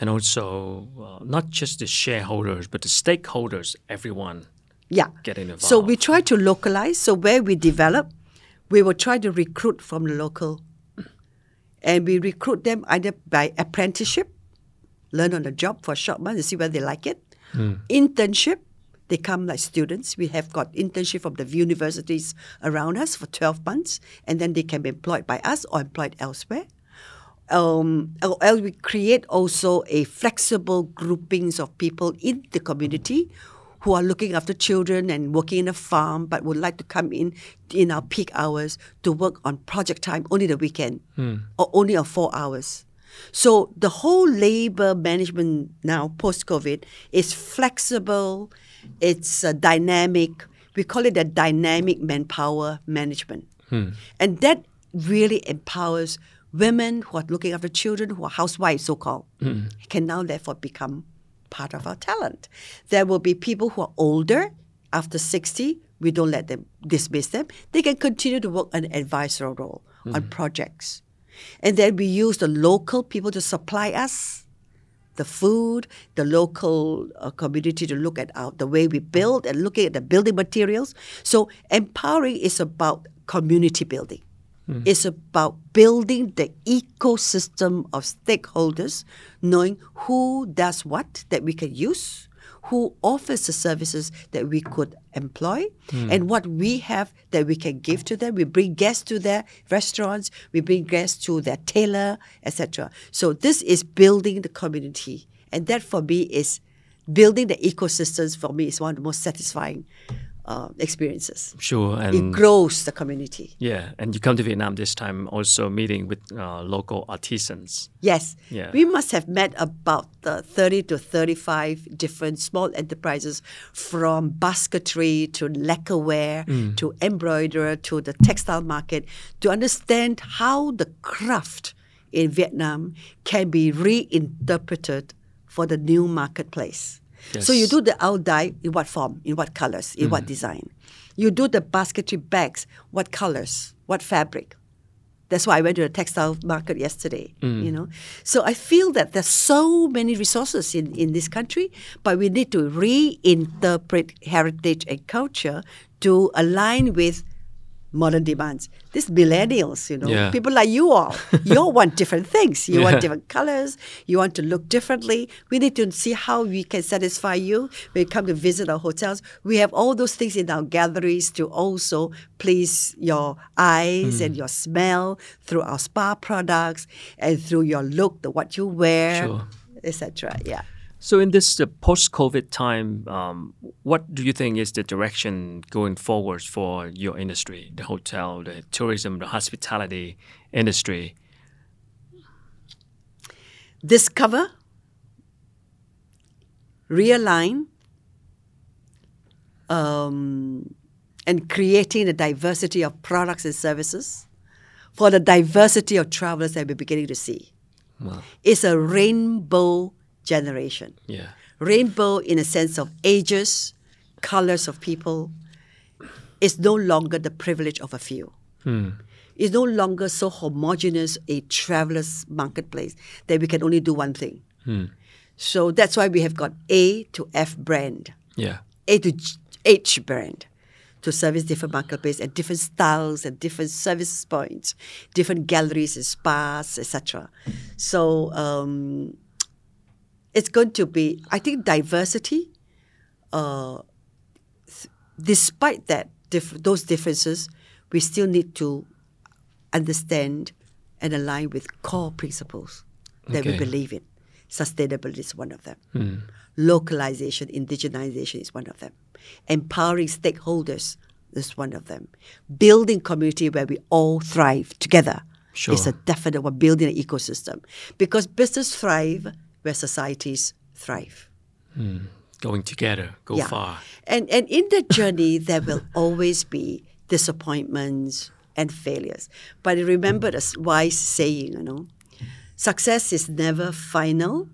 And also, uh, not just the shareholders, but the stakeholders, everyone. Yeah. Getting involved. So we try to localize. So where we develop, we will try to recruit from the local. And we recruit them either by apprenticeship, learn on the job for a short month to see whether they like it. Internship, they come like students. We have got internship from the universities around us for 12 months, and then they can be employed by us or employed elsewhere. Um, or we create also a flexible groupings of people in the community who are looking after children and working in a farm but would like to come in in our peak hours to work on project time only the weekend or only on four hours. So the whole labor management now post COVID is flexible, it's uh, dynamic. We call it a dynamic manpower management, and that really empowers women who are looking after children, who are housewives, so called, can now therefore become part of our talent. There will be people who are older, after 60, we don't let them dismiss them. They can continue to work an advisory role on projects. And then we use the local people to supply us the food, the local uh, community to look at our, the way we build and looking at the building materials. So empowering is about community building. Mm. It's about building the ecosystem of stakeholders, knowing who does what that we can use, who offers the services that we could employ, mm. and what we have that we can give to them. We bring guests to their restaurants, we bring guests to their tailor, etc. So this is building the community, and that for me is building the ecosystems. For me, is one of the most satisfying uh, experiences. Sure, and It grows the community. yeah, and you come to Vietnam this time also meeting with uh, local artisans. Yes. Yeah. We must have met about uh, 30 to 35 different small enterprises from basketry to lacquerware to embroiderer to the textile market to understand how the craft in Vietnam can be reinterpreted for the new marketplace. So you do the out dye in what form, in what colors, in what mm. design. You do the basketry bags, what colors, what fabric. That's why I went to the textile market yesterday. Mm. You know, so I feel that there's so many resources in, in this country, but we need to reinterpret heritage and culture to align with modern demands. These millennials, you know, Yeah. people like you all, *laughs* you all want different things. You Yeah. want different colors. You want to look differently. We need to see how we can satisfy you when you come to visit our hotels. We have all those things in our galleries to also please your eyes hmm. and your smell through our spa products and through your look, the what you wear, Sure. etc. Yeah. So in this uh, post-COVID time, um, what do you think is the direction going forward for your industry, the hotel, the tourism, the hospitality industry? discover, realign, um, and creating a diversity of products and services for the diversity of travelers that we're beginning to see. Well, It's a rainbow generation. yeah, Rainbow in a sense of ages, colors of people, is no longer the privilege of a few. It's no longer so homogenous a traveler's marketplace that we can only do one thing. So that's why we have got A to F brand, yeah, A to H brand to service different marketplaces and different styles and different service points, different galleries and spas, etc. So um, it's going to be, I think, diversity. Uh, th- despite that, those differences, we still need to understand and align with core principles that we believe in. Sustainability is one of them. Localization, indigenization is one of them. Empowering stakeholders is one of them. Building community where we all thrive together is a Sure. definite one. Building an ecosystem because business thrive where societies thrive. Hmm. going together, go far. And and in that journey, *laughs* there will always be disappointments and failures. But remember the wise saying, you know, success is never final.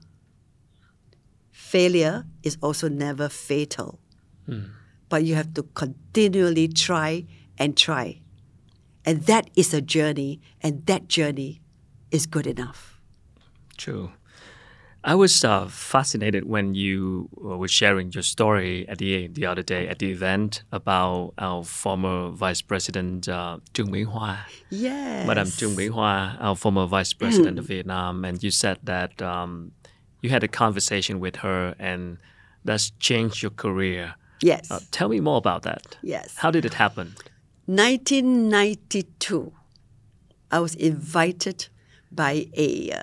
Failure is also never fatal. Hmm. But you have to continually try and try. And that is a journey, and that journey is good enough. True. I was uh, fascinated when you uh, were sharing your story at the the other day at the event about our former Vice President uh, Trương Mỹ Hoa, Yes. Madam Trương Mỹ Hoa, our former Vice President of *clears throat* Vietnam, and you said that um, you had a conversation with her and that's changed your career. Yes. Uh, tell me more about that. Yes. How did it happen? 1992, I was invited by a uh,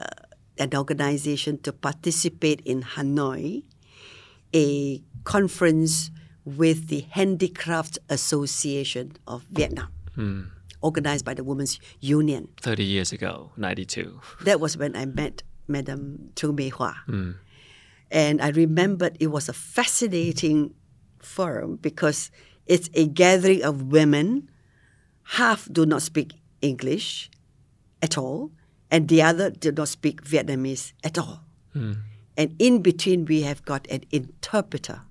an organization to participate in Hanoi, a conference with the Handicraft Association of Vietnam, hmm. organized by the Women's Union. 30 years ago, 92. That was when I met Madame Trương Mỹ Hoa. Hmm. And I remembered it was a fascinating forum because it's a gathering of women. Half do not speak English at all, and the other did not speak Vietnamese at all. And in between, we have got an interpreter.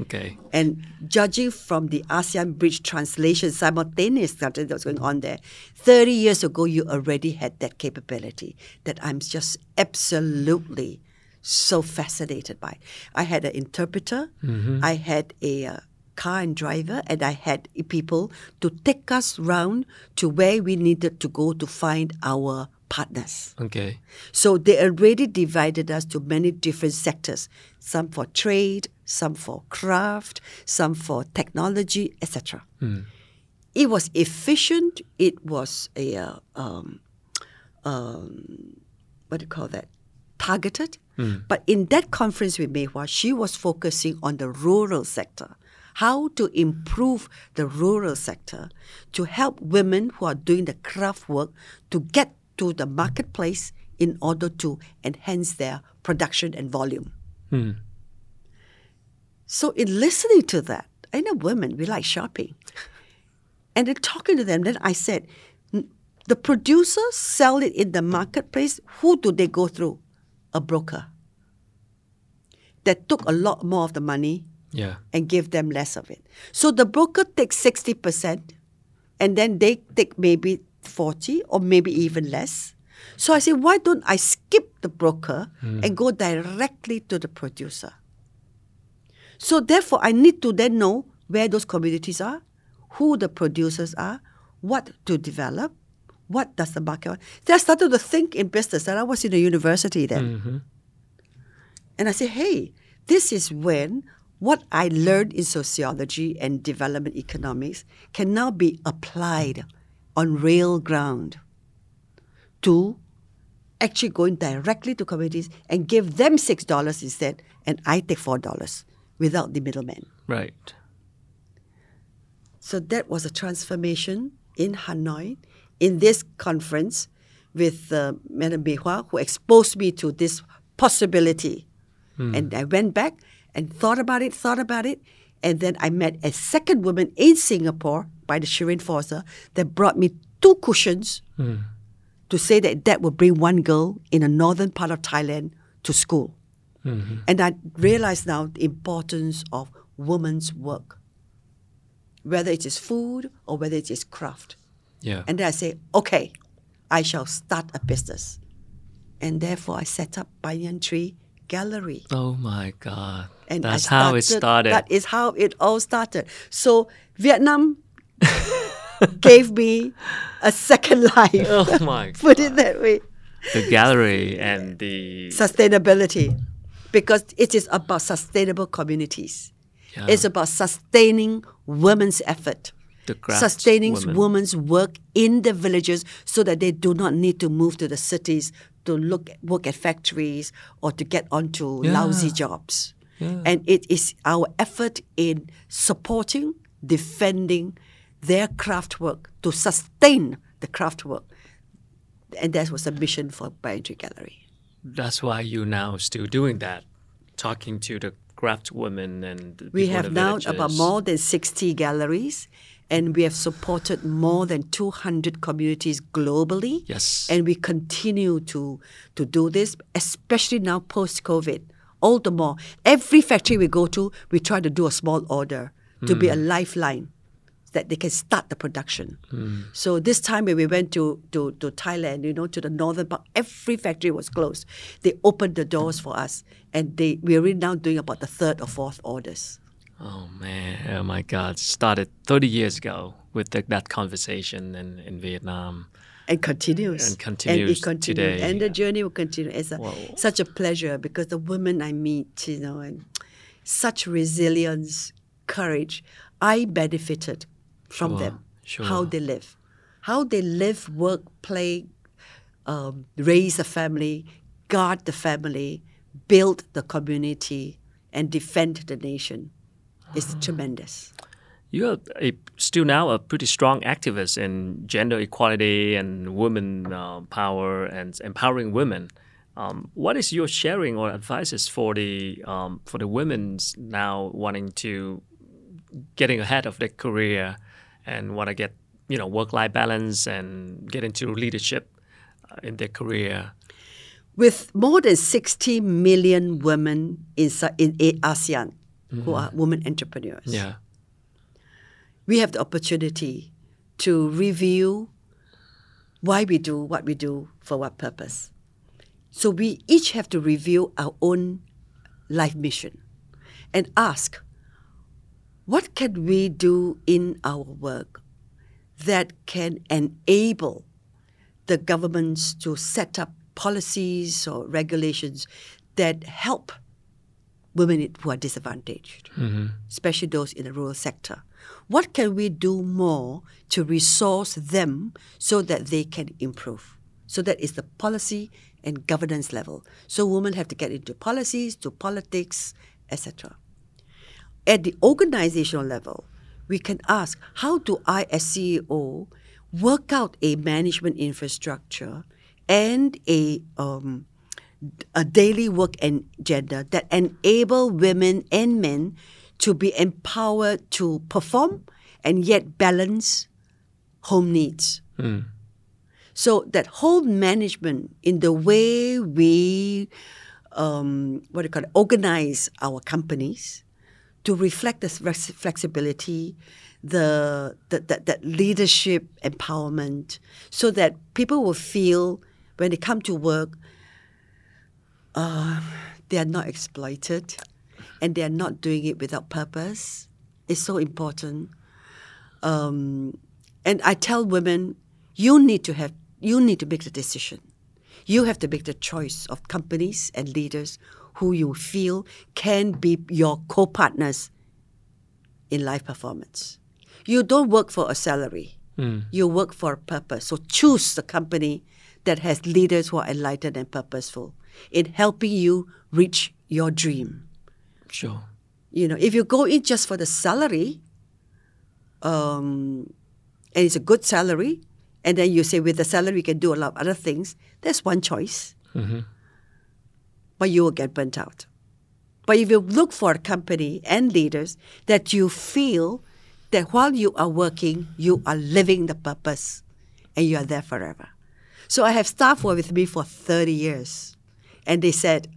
Okay. And judging from the ASEAN Bridge translation simultaneous that was going on there, 30 years ago, you already had that capability that I'm just absolutely so fascinated by. I had an interpreter, I had a uh, car and driver, and I had people to take us round to where we needed to go to find our partners. Okay. So they already divided us to many different sectors, some for trade, some for craft, some for technology, etc. It was efficient. It was a uh, um, um, what do you call that? Targeted. But in that conference with Mỹ Hoa, she was focusing on the rural sector. How to improve the rural sector to help women who are doing the craft work to get to the marketplace in order to enhance their production and volume. Hmm. So, in listening to that, I know women, we like shopping. *laughs* And in talking to them, then I said, the producers sell it in the marketplace. Who do they go through? A broker. That took a lot more of the money Yeah. and gave them less of it. So the broker takes 60% and then they take maybe 40 or maybe even less. So I said, why don't I skip the broker hmm. and go directly to the producer? So therefore, I need to then know where those communities are, who the producers are, what to develop, what does the market want. Then I started to think in business, and I was in a university then. Mm-hmm. And I said, hey, this is when what I learned in sociology and development economics can now be applied on real ground to actually going directly to communities and give them $6 instead, and I take $4 without the middleman. Right. So that was a transformation in Hanoi in this conference with uh, Madame Mỹ Hoa, who exposed me to this possibility. And I went back and thought about it, thought about it. And then I met a second woman in Singapore by the Shirin Forza that brought me two cushions to say that that would bring one girl in a northern part of Thailand to school. Mm-hmm. And I realize now the importance of women's work, whether it is food or whether it is craft. Yeah. And then I say, okay, I shall start a business. And therefore, I set up Banyan Tree Gallery. oh my God. And That's how it started. That is how it all started. So Vietnam *laughs* gave me a second *laughs* life. oh my God. *laughs* Put it that way. the gallery and the Sustainability, because it is about sustainable communities. yeah, It's about sustaining women's effort. the sustaining women. women's work in the villages so that they do not need to move to the cities to look work at factories or to get onto lousy jobs. Yeah. And it is our effort in supporting, defending their craft work to sustain the craft work. And that was a mission for Banyan Tree Gallery. That's why you now still doing that, talking to the craft women and the We have now villages. about more than 60 galleries, and we have supported more than 200 communities globally. Yes. And we continue to, to do this, especially now post COVID. All the more. Every factory we go to, we try to do a small order to be a Hmm. lifeline that they can start the production. So this time when we went to, to, to Thailand, you know, to the northern part, every factory was closed. They opened the doors for us, and they we're really now doing about the third or fourth orders. Oh man, oh my God! Started 30 years ago with the, that conversation in, in Vietnam. and continues. And continues and it continues today. and the journey will continue. It's a, such a pleasure because the women i meet you know and such resilience courage i benefited from Sure, them. Sure. how they live. How they live work play um, raise a family guard the family build the community and defend the nation is tremendous You're a, still now a pretty strong activist in gender equality and women uh, power and empowering women. Um, what is your sharing or advices for the um, for the women now wanting to getting ahead of their career and want to get you know work life balance and get into leadership? in their career. With more than 60 million women in, in A- ASEAN who are mm-hmm. women entrepreneurs, Yeah. we have the opportunity to review why we do what we do for what purpose. So we each have to review our own life mission and ask what can we do in our work that can enable the governments to set up policies or regulations that help women who are disadvantaged, especially those in the rural sector. What can we do more to resource them so that they can improve? So that is the policy and governance level. So women have to get into policies, to politics, etc. At the organizational level, we can ask how do I, as CEO, work out a management infrastructure and a um, a daily work agenda that enable women and men to be empowered to perform and yet balance home needs. So that whole management in the way we um, what do you call it, organize our companies to reflect this flexibility, the, the, the that leadership empowerment, so that people will feel when they come to work, uh, they are not exploited, and they are not doing it without purpose. It's so important. Um, and I tell women, you need to have, you need to make the decision. You have to make the choice of companies and leaders who you feel can be your co-partners in life performance. You don't work for a salary. You work for a purpose. So choose the company that has leaders who are enlightened and purposeful in helping you reach your dream. Sure. You know, if you go in just for the salary, um, and it's a good salary, and then you say with the salary you can do a lot of other things, that's one choice. But you will get burnt out. But if you look for a company and leaders that you feel that while you are working, you are living the purpose and you are there forever. So I have staff who are with me for 30 years. And they said,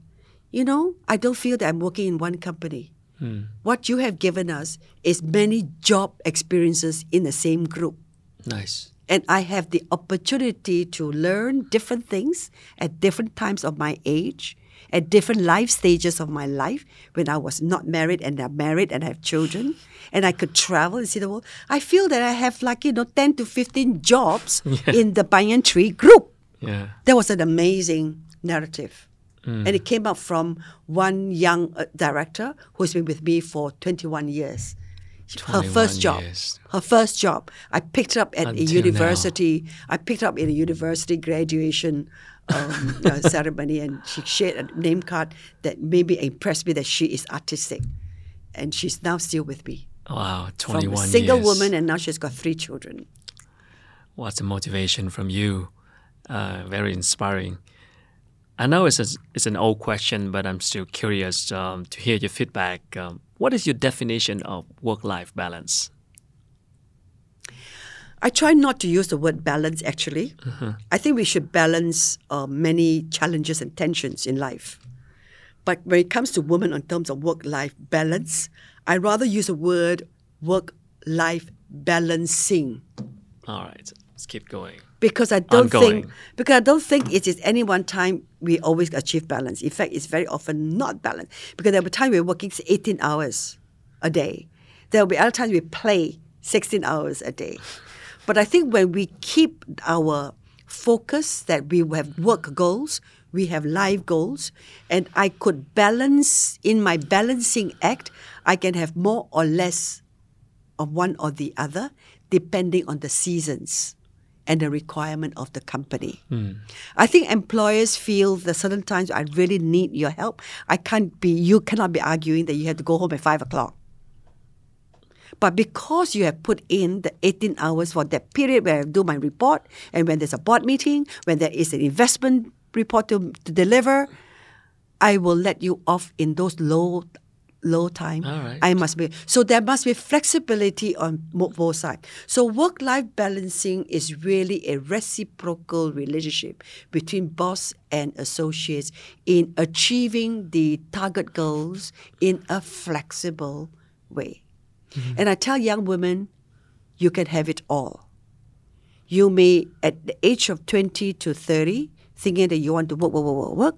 you know, I don't feel that I'm working in one company. Hmm. What you have given us is many job experiences in the same group. Nice. And I have the opportunity to learn different things at different times of my age, at different life stages of my life, when I was not married and I'm married and I have children, and I could travel and see the world. I feel that I have like, you know, 10 to 15 jobs *laughs* in the Banyan Tree group. Yeah. That was an amazing narrative. And it came up from one young uh, director who's been with me for 21 years. Her 21 first job. years. Her first job. I picked her up at a Until university. I picked her up in a university graduation um, *laughs* uh, ceremony, and she shared a name card that maybe impressed me that she is artistic. And she's now still with me. Wow. From 21 a single years. woman, and now she's got three children. What's the motivation from you? Uh, very inspiring. I know it's, a, it's an old question, but I'm still curious um, to hear your feedback. Um, what is your definition of work life balance? I try not to use the word balance actually. I think we should balance uh, many challenges and tensions in life. But when it comes to women in terms of work life balance, I rather use the word work life balancing All right, let's keep going. Because I don't think because I don't think it is any one time we always achieve balance. In fact, it's very often not balanced because there will be times we're working 18 hours a day. There will be other times we play 16 hours a day. But I think when we keep our focus that we have work goals, we have life goals, and I could balance in my balancing act, I can have more or less of one or the other depending on the seasons and the requirement of the company. Hmm. I think employers feel that certain times I really need your help. I can't be you cannot be arguing that you have to go home at five o'clock. But because you have put in the 18 hours for that period where I do my report and when there's a board meeting, when there is an investment report to, to deliver, I will let you off in those low low time. Right. I must be so there must be flexibility on both sides. So work life balancing is really a reciprocal relationship between boss and associates in achieving the target goals in a flexible way. Mm-hmm. And I tell young women, you can have it all. You may, at the age of 20 to 30, thinking that you want to work, work, work, work, work.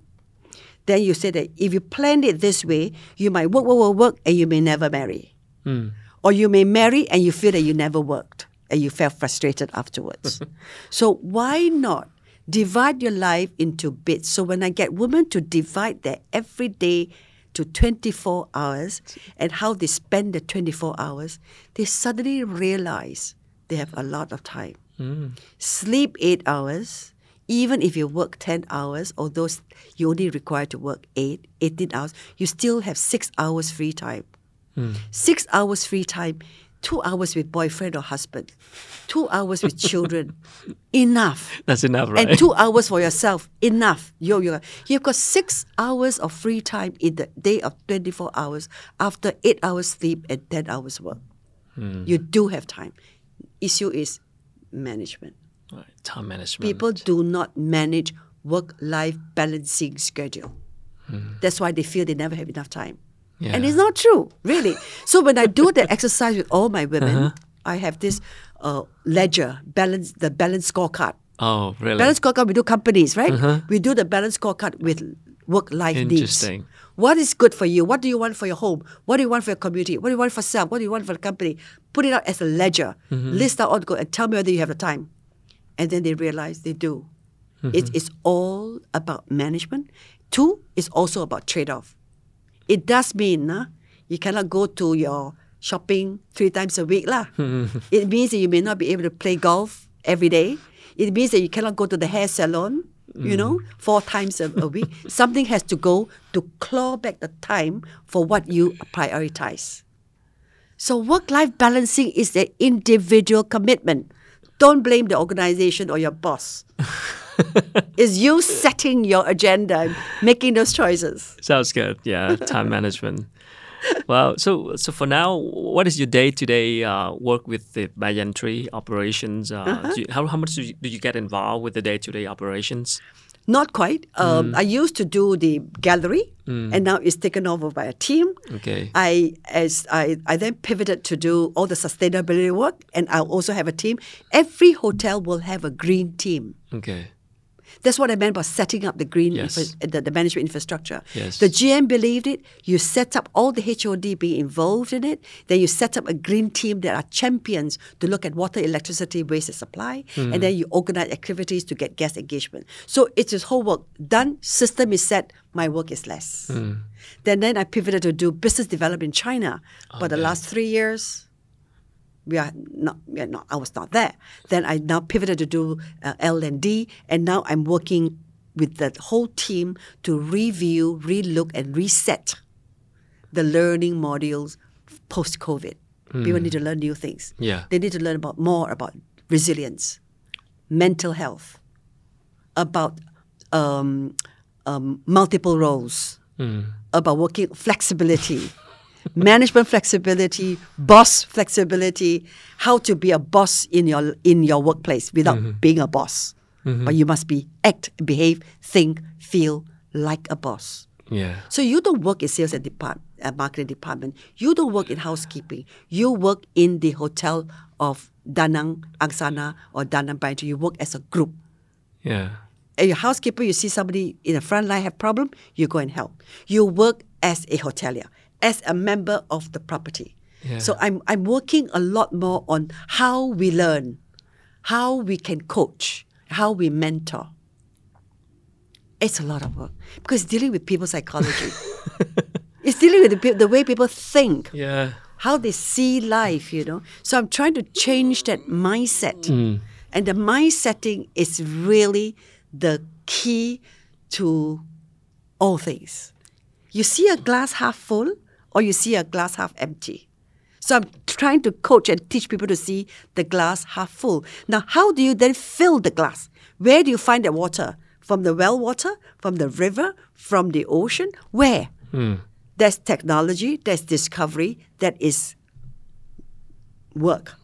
Then you say that if you plan it this way, you might work, work, work, work, and you may never marry. Hmm. Or you may marry and you feel that you never worked and you felt frustrated afterwards. *laughs* so why not divide your life into bits? So when I get women to divide their everyday to 24 hours and how they spend the 24 hours, they suddenly realize they have a lot of time. Hmm. Sleep eight hours, even if you work 10 hours, although you only required to work eight, 18 hours, you still have six hours free time. Hmm. Six hours free time, two hours with boyfriend or husband, two hours with children. *laughs* Enough. That's enough, right? And two hours for yourself. Enough. Yo, yo. You've got six hours of free time in the day of 24 hours after eight hours sleep and 10 hours work. Hmm. You do have time. Issue is management. Right, Time management. People do not manage work life balancing schedule. Hmm. That's why they feel they never have enough time. And it's not true, really. so when I do the *laughs* exercise with all my women, uh-huh. I have this uh, ledger, balance the balance scorecard. Oh, really? Balance scorecard we do companies, right? Uh-huh. We do the balance scorecard with work life needs. Interesting. What is good for you? What do you want for your home? What do you want for your community? What do you want for self? What do you want for the company? Put it out as a ledger. Mm-hmm. List out all the and tell me whether you have the time. And then they realize they do. It is all about management. Two, it's also about trade off. It does mean uh, you cannot go to your shopping three times a week. lah. *laughs* it means that you may not be able to play golf every day. It means that you cannot go to the hair salon, you know, four times a, a week. *laughs* Something has to go to claw back the time for what you prioritize. So work life balancing is an individual commitment. Don't blame the organization or your boss. *laughs* it's you setting your agenda and making those choices. Sounds good. Yeah, time management. Well, so so for now, what is your day to day work with the Banyan Tree operations? Uh, Uh-huh. you, how how much do you, do you get involved with the day to day operations? Not quite. Um, I used to do the gallery, and now it's taken over by a team. Okay. I as I, I then pivoted to do all the sustainability work, and I also have a team. Every hotel will have a green team. Okay. That's what I meant by setting up the green Yes. infra- the, the management infrastructure. Yes. The GM believed it. You set up all the HOD being involved in it. Then you set up a green team that are champions to look at water, electricity, waste and supply. Hmm. And then you organize activities to get guest engagement. So it's this whole work done. System is set. My work is less. Hmm. Then then I pivoted to do business development in China. Oh, for the last three years, we are not, we are not I was not there. Then I now pivoted to do uh, L and D, and now I'm working with the whole team to review, relook, and reset the learning modules post COVID. People need to learn new things. Yeah. They need to learn about more about resilience, mental health, about um, um, multiple roles, about working flexibility, management flexibility, boss flexibility, how to be a boss in your in your workplace without being a boss. But you must be act, behave, think, feel like a boss. Yeah. So you don't work in sales and depart, uh, marketing department. You don't work in housekeeping. You work in the hotel of Danang Angsana or Danang Bantu. You work as a group. Yeah. As your housekeeper, you see somebody in the front line have problem, you go and help. You work as a hotelier, as a member of the property. Yeah. So I'm I'm working a lot more on how we learn, how we can coach, how we mentor. It's a lot of work because it's dealing with people's psychology. *laughs* it's dealing with the, pe- the way people think Yeah. how they see life, you know. So I'm trying to change that mindset. Hmm. And the mindsetting is really the key to all things. You see a glass half full or you see a glass half empty. So I'm trying to coach and teach people to see the glass half full. Now, how do you then fill the glass? Where do you find the water? From the well water? From the river? From the ocean? Where? Hmm. There's technology, there's discovery, that is work.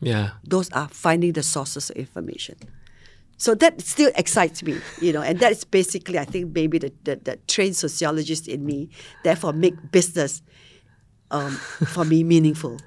Yeah. Those are finding the sources of information. So that still excites me, you know, and that's basically, I think, maybe the, the, the trained sociologist in me, therefore make business um, for me meaningful.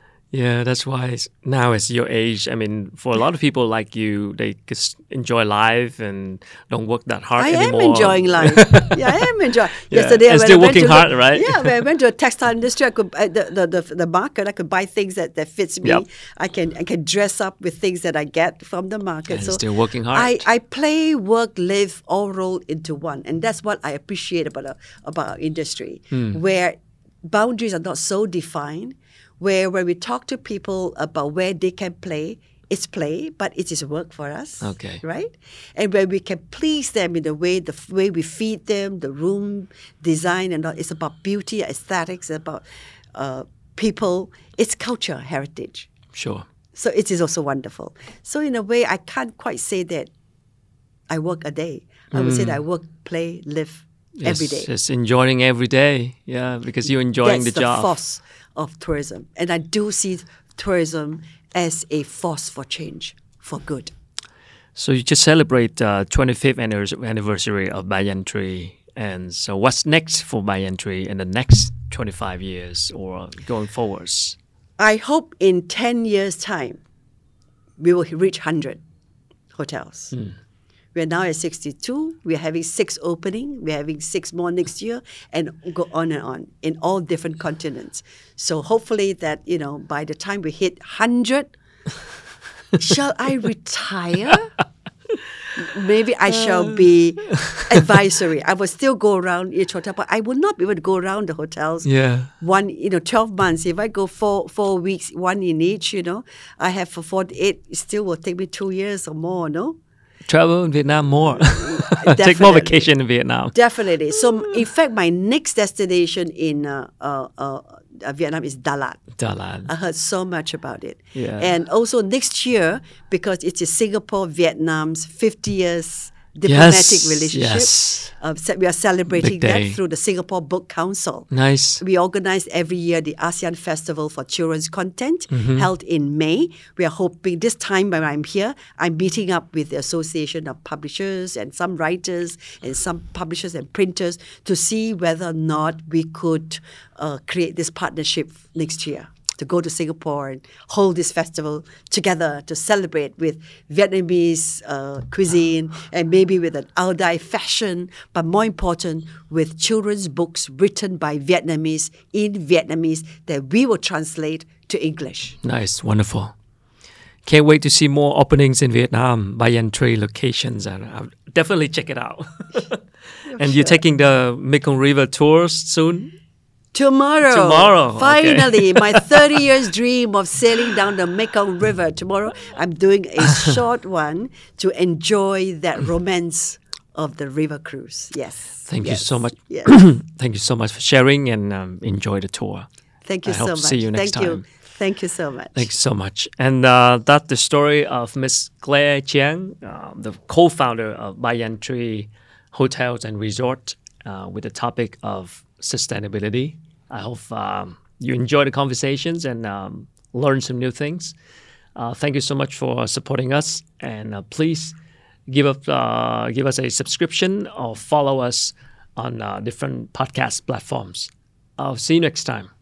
Yeah, that's why it's, now as your age, I mean, for a lot of people like you, they just enjoy life and don't work that hard I anymore. am enjoying *laughs* life. yeah, I am enjoying. Yeah, Yesterday, and still I working hard, look- right? Yeah, when I went to a textile industry, I could uh, the, the, the the market. I could buy things that, that fits me. Yep. I can I can dress up with things that I get from the market. And so still working hard. I, I play, work, live all rolled into one, and that's what I appreciate about our, about our industry, Hmm. where boundaries are not so defined. Where when we talk to people about where they can play, it's play, but it is work for us Okay. right? And where we can please them in the way the way we feed them, the room design, and all. It's about beauty, aesthetics, about uh, people. It's culture, heritage. Sure. So it is also wonderful. So in a way, I can't quite say that I work a day. I would say that I work, play, live every Yes, day. Just enjoying every day. Yeah, because you're enjoying That's the job. force of tourism, and I do see tourism as a force for change, for good. So you just celebrate uh, 25th anniversary of Tree. And so what's next for Tree in the next 25 years or going forwards? I hope in 10 years' time, we will reach 100 hotels. We are now at 62. We are having six opening. We are having six more next year, and go on and on in all different continents. So hopefully that you know by the time we hit 100, *laughs* shall I retire? Maybe I shall uh. be advisory. I will still go around each hotel, but I will not be able to go around the hotels Yeah. one you know 12 months if i go four four weeks one in each you know i have for 48 it still will take me two years or more no Travel in Vietnam more. *laughs* *laughs* Take more vacation in Vietnam. definitely so in fact my next destination in uh, uh, uh, vietnam is dalat Lạt. I heard so much about it. Yeah. And also next year, because it is Singapore Vietnam's 50 years diplomatic Yes, relationship, yes. uh, ce- we are celebrating that through the Singapore Book Council. Nice. We organize every year the ASEAN Festival for Children's Content Mm-hmm. held in May. We are hoping this time when I'm here, I'm meeting up with the Association of Publishers and some writers and some publishers and printers to see whether or not we could uh, create this partnership next year. To go to Singapore and hold this festival together to celebrate with Vietnamese uh, cuisine and maybe with an Ao Dai fashion, but more important, with children's books written by Vietnamese in Vietnamese that we will translate to English. Nice. Wonderful. Can't wait to see more openings in Vietnam, Banyan Tree locations, and I'll definitely check it out. *laughs* and you're taking the Mekong River tours soon? Tomorrow. Tomorrow, okay. Finally, *laughs* my 30 years dream of sailing down the Mekong River. Tomorrow, I'm doing a *laughs* short one to enjoy that romance of the river cruise. Yes. Thank you so much. Yes. *clears throat* Thank you so much for sharing and um, enjoy the tour. Thank you I so much. see you next Thank time. you. Thank you so much. Thank you so much. And uh, that's the story of Miss Claire Chiang, uh, the co-founder of Banyan Tree Hotels and Resort, uh, with the topic of sustainability. I hope um, you enjoy the conversations and um, learn some new things. Uh, thank you so much for supporting us, and uh, please give up uh, give us a subscription or follow us on uh, different podcast platforms. I'll see you next time.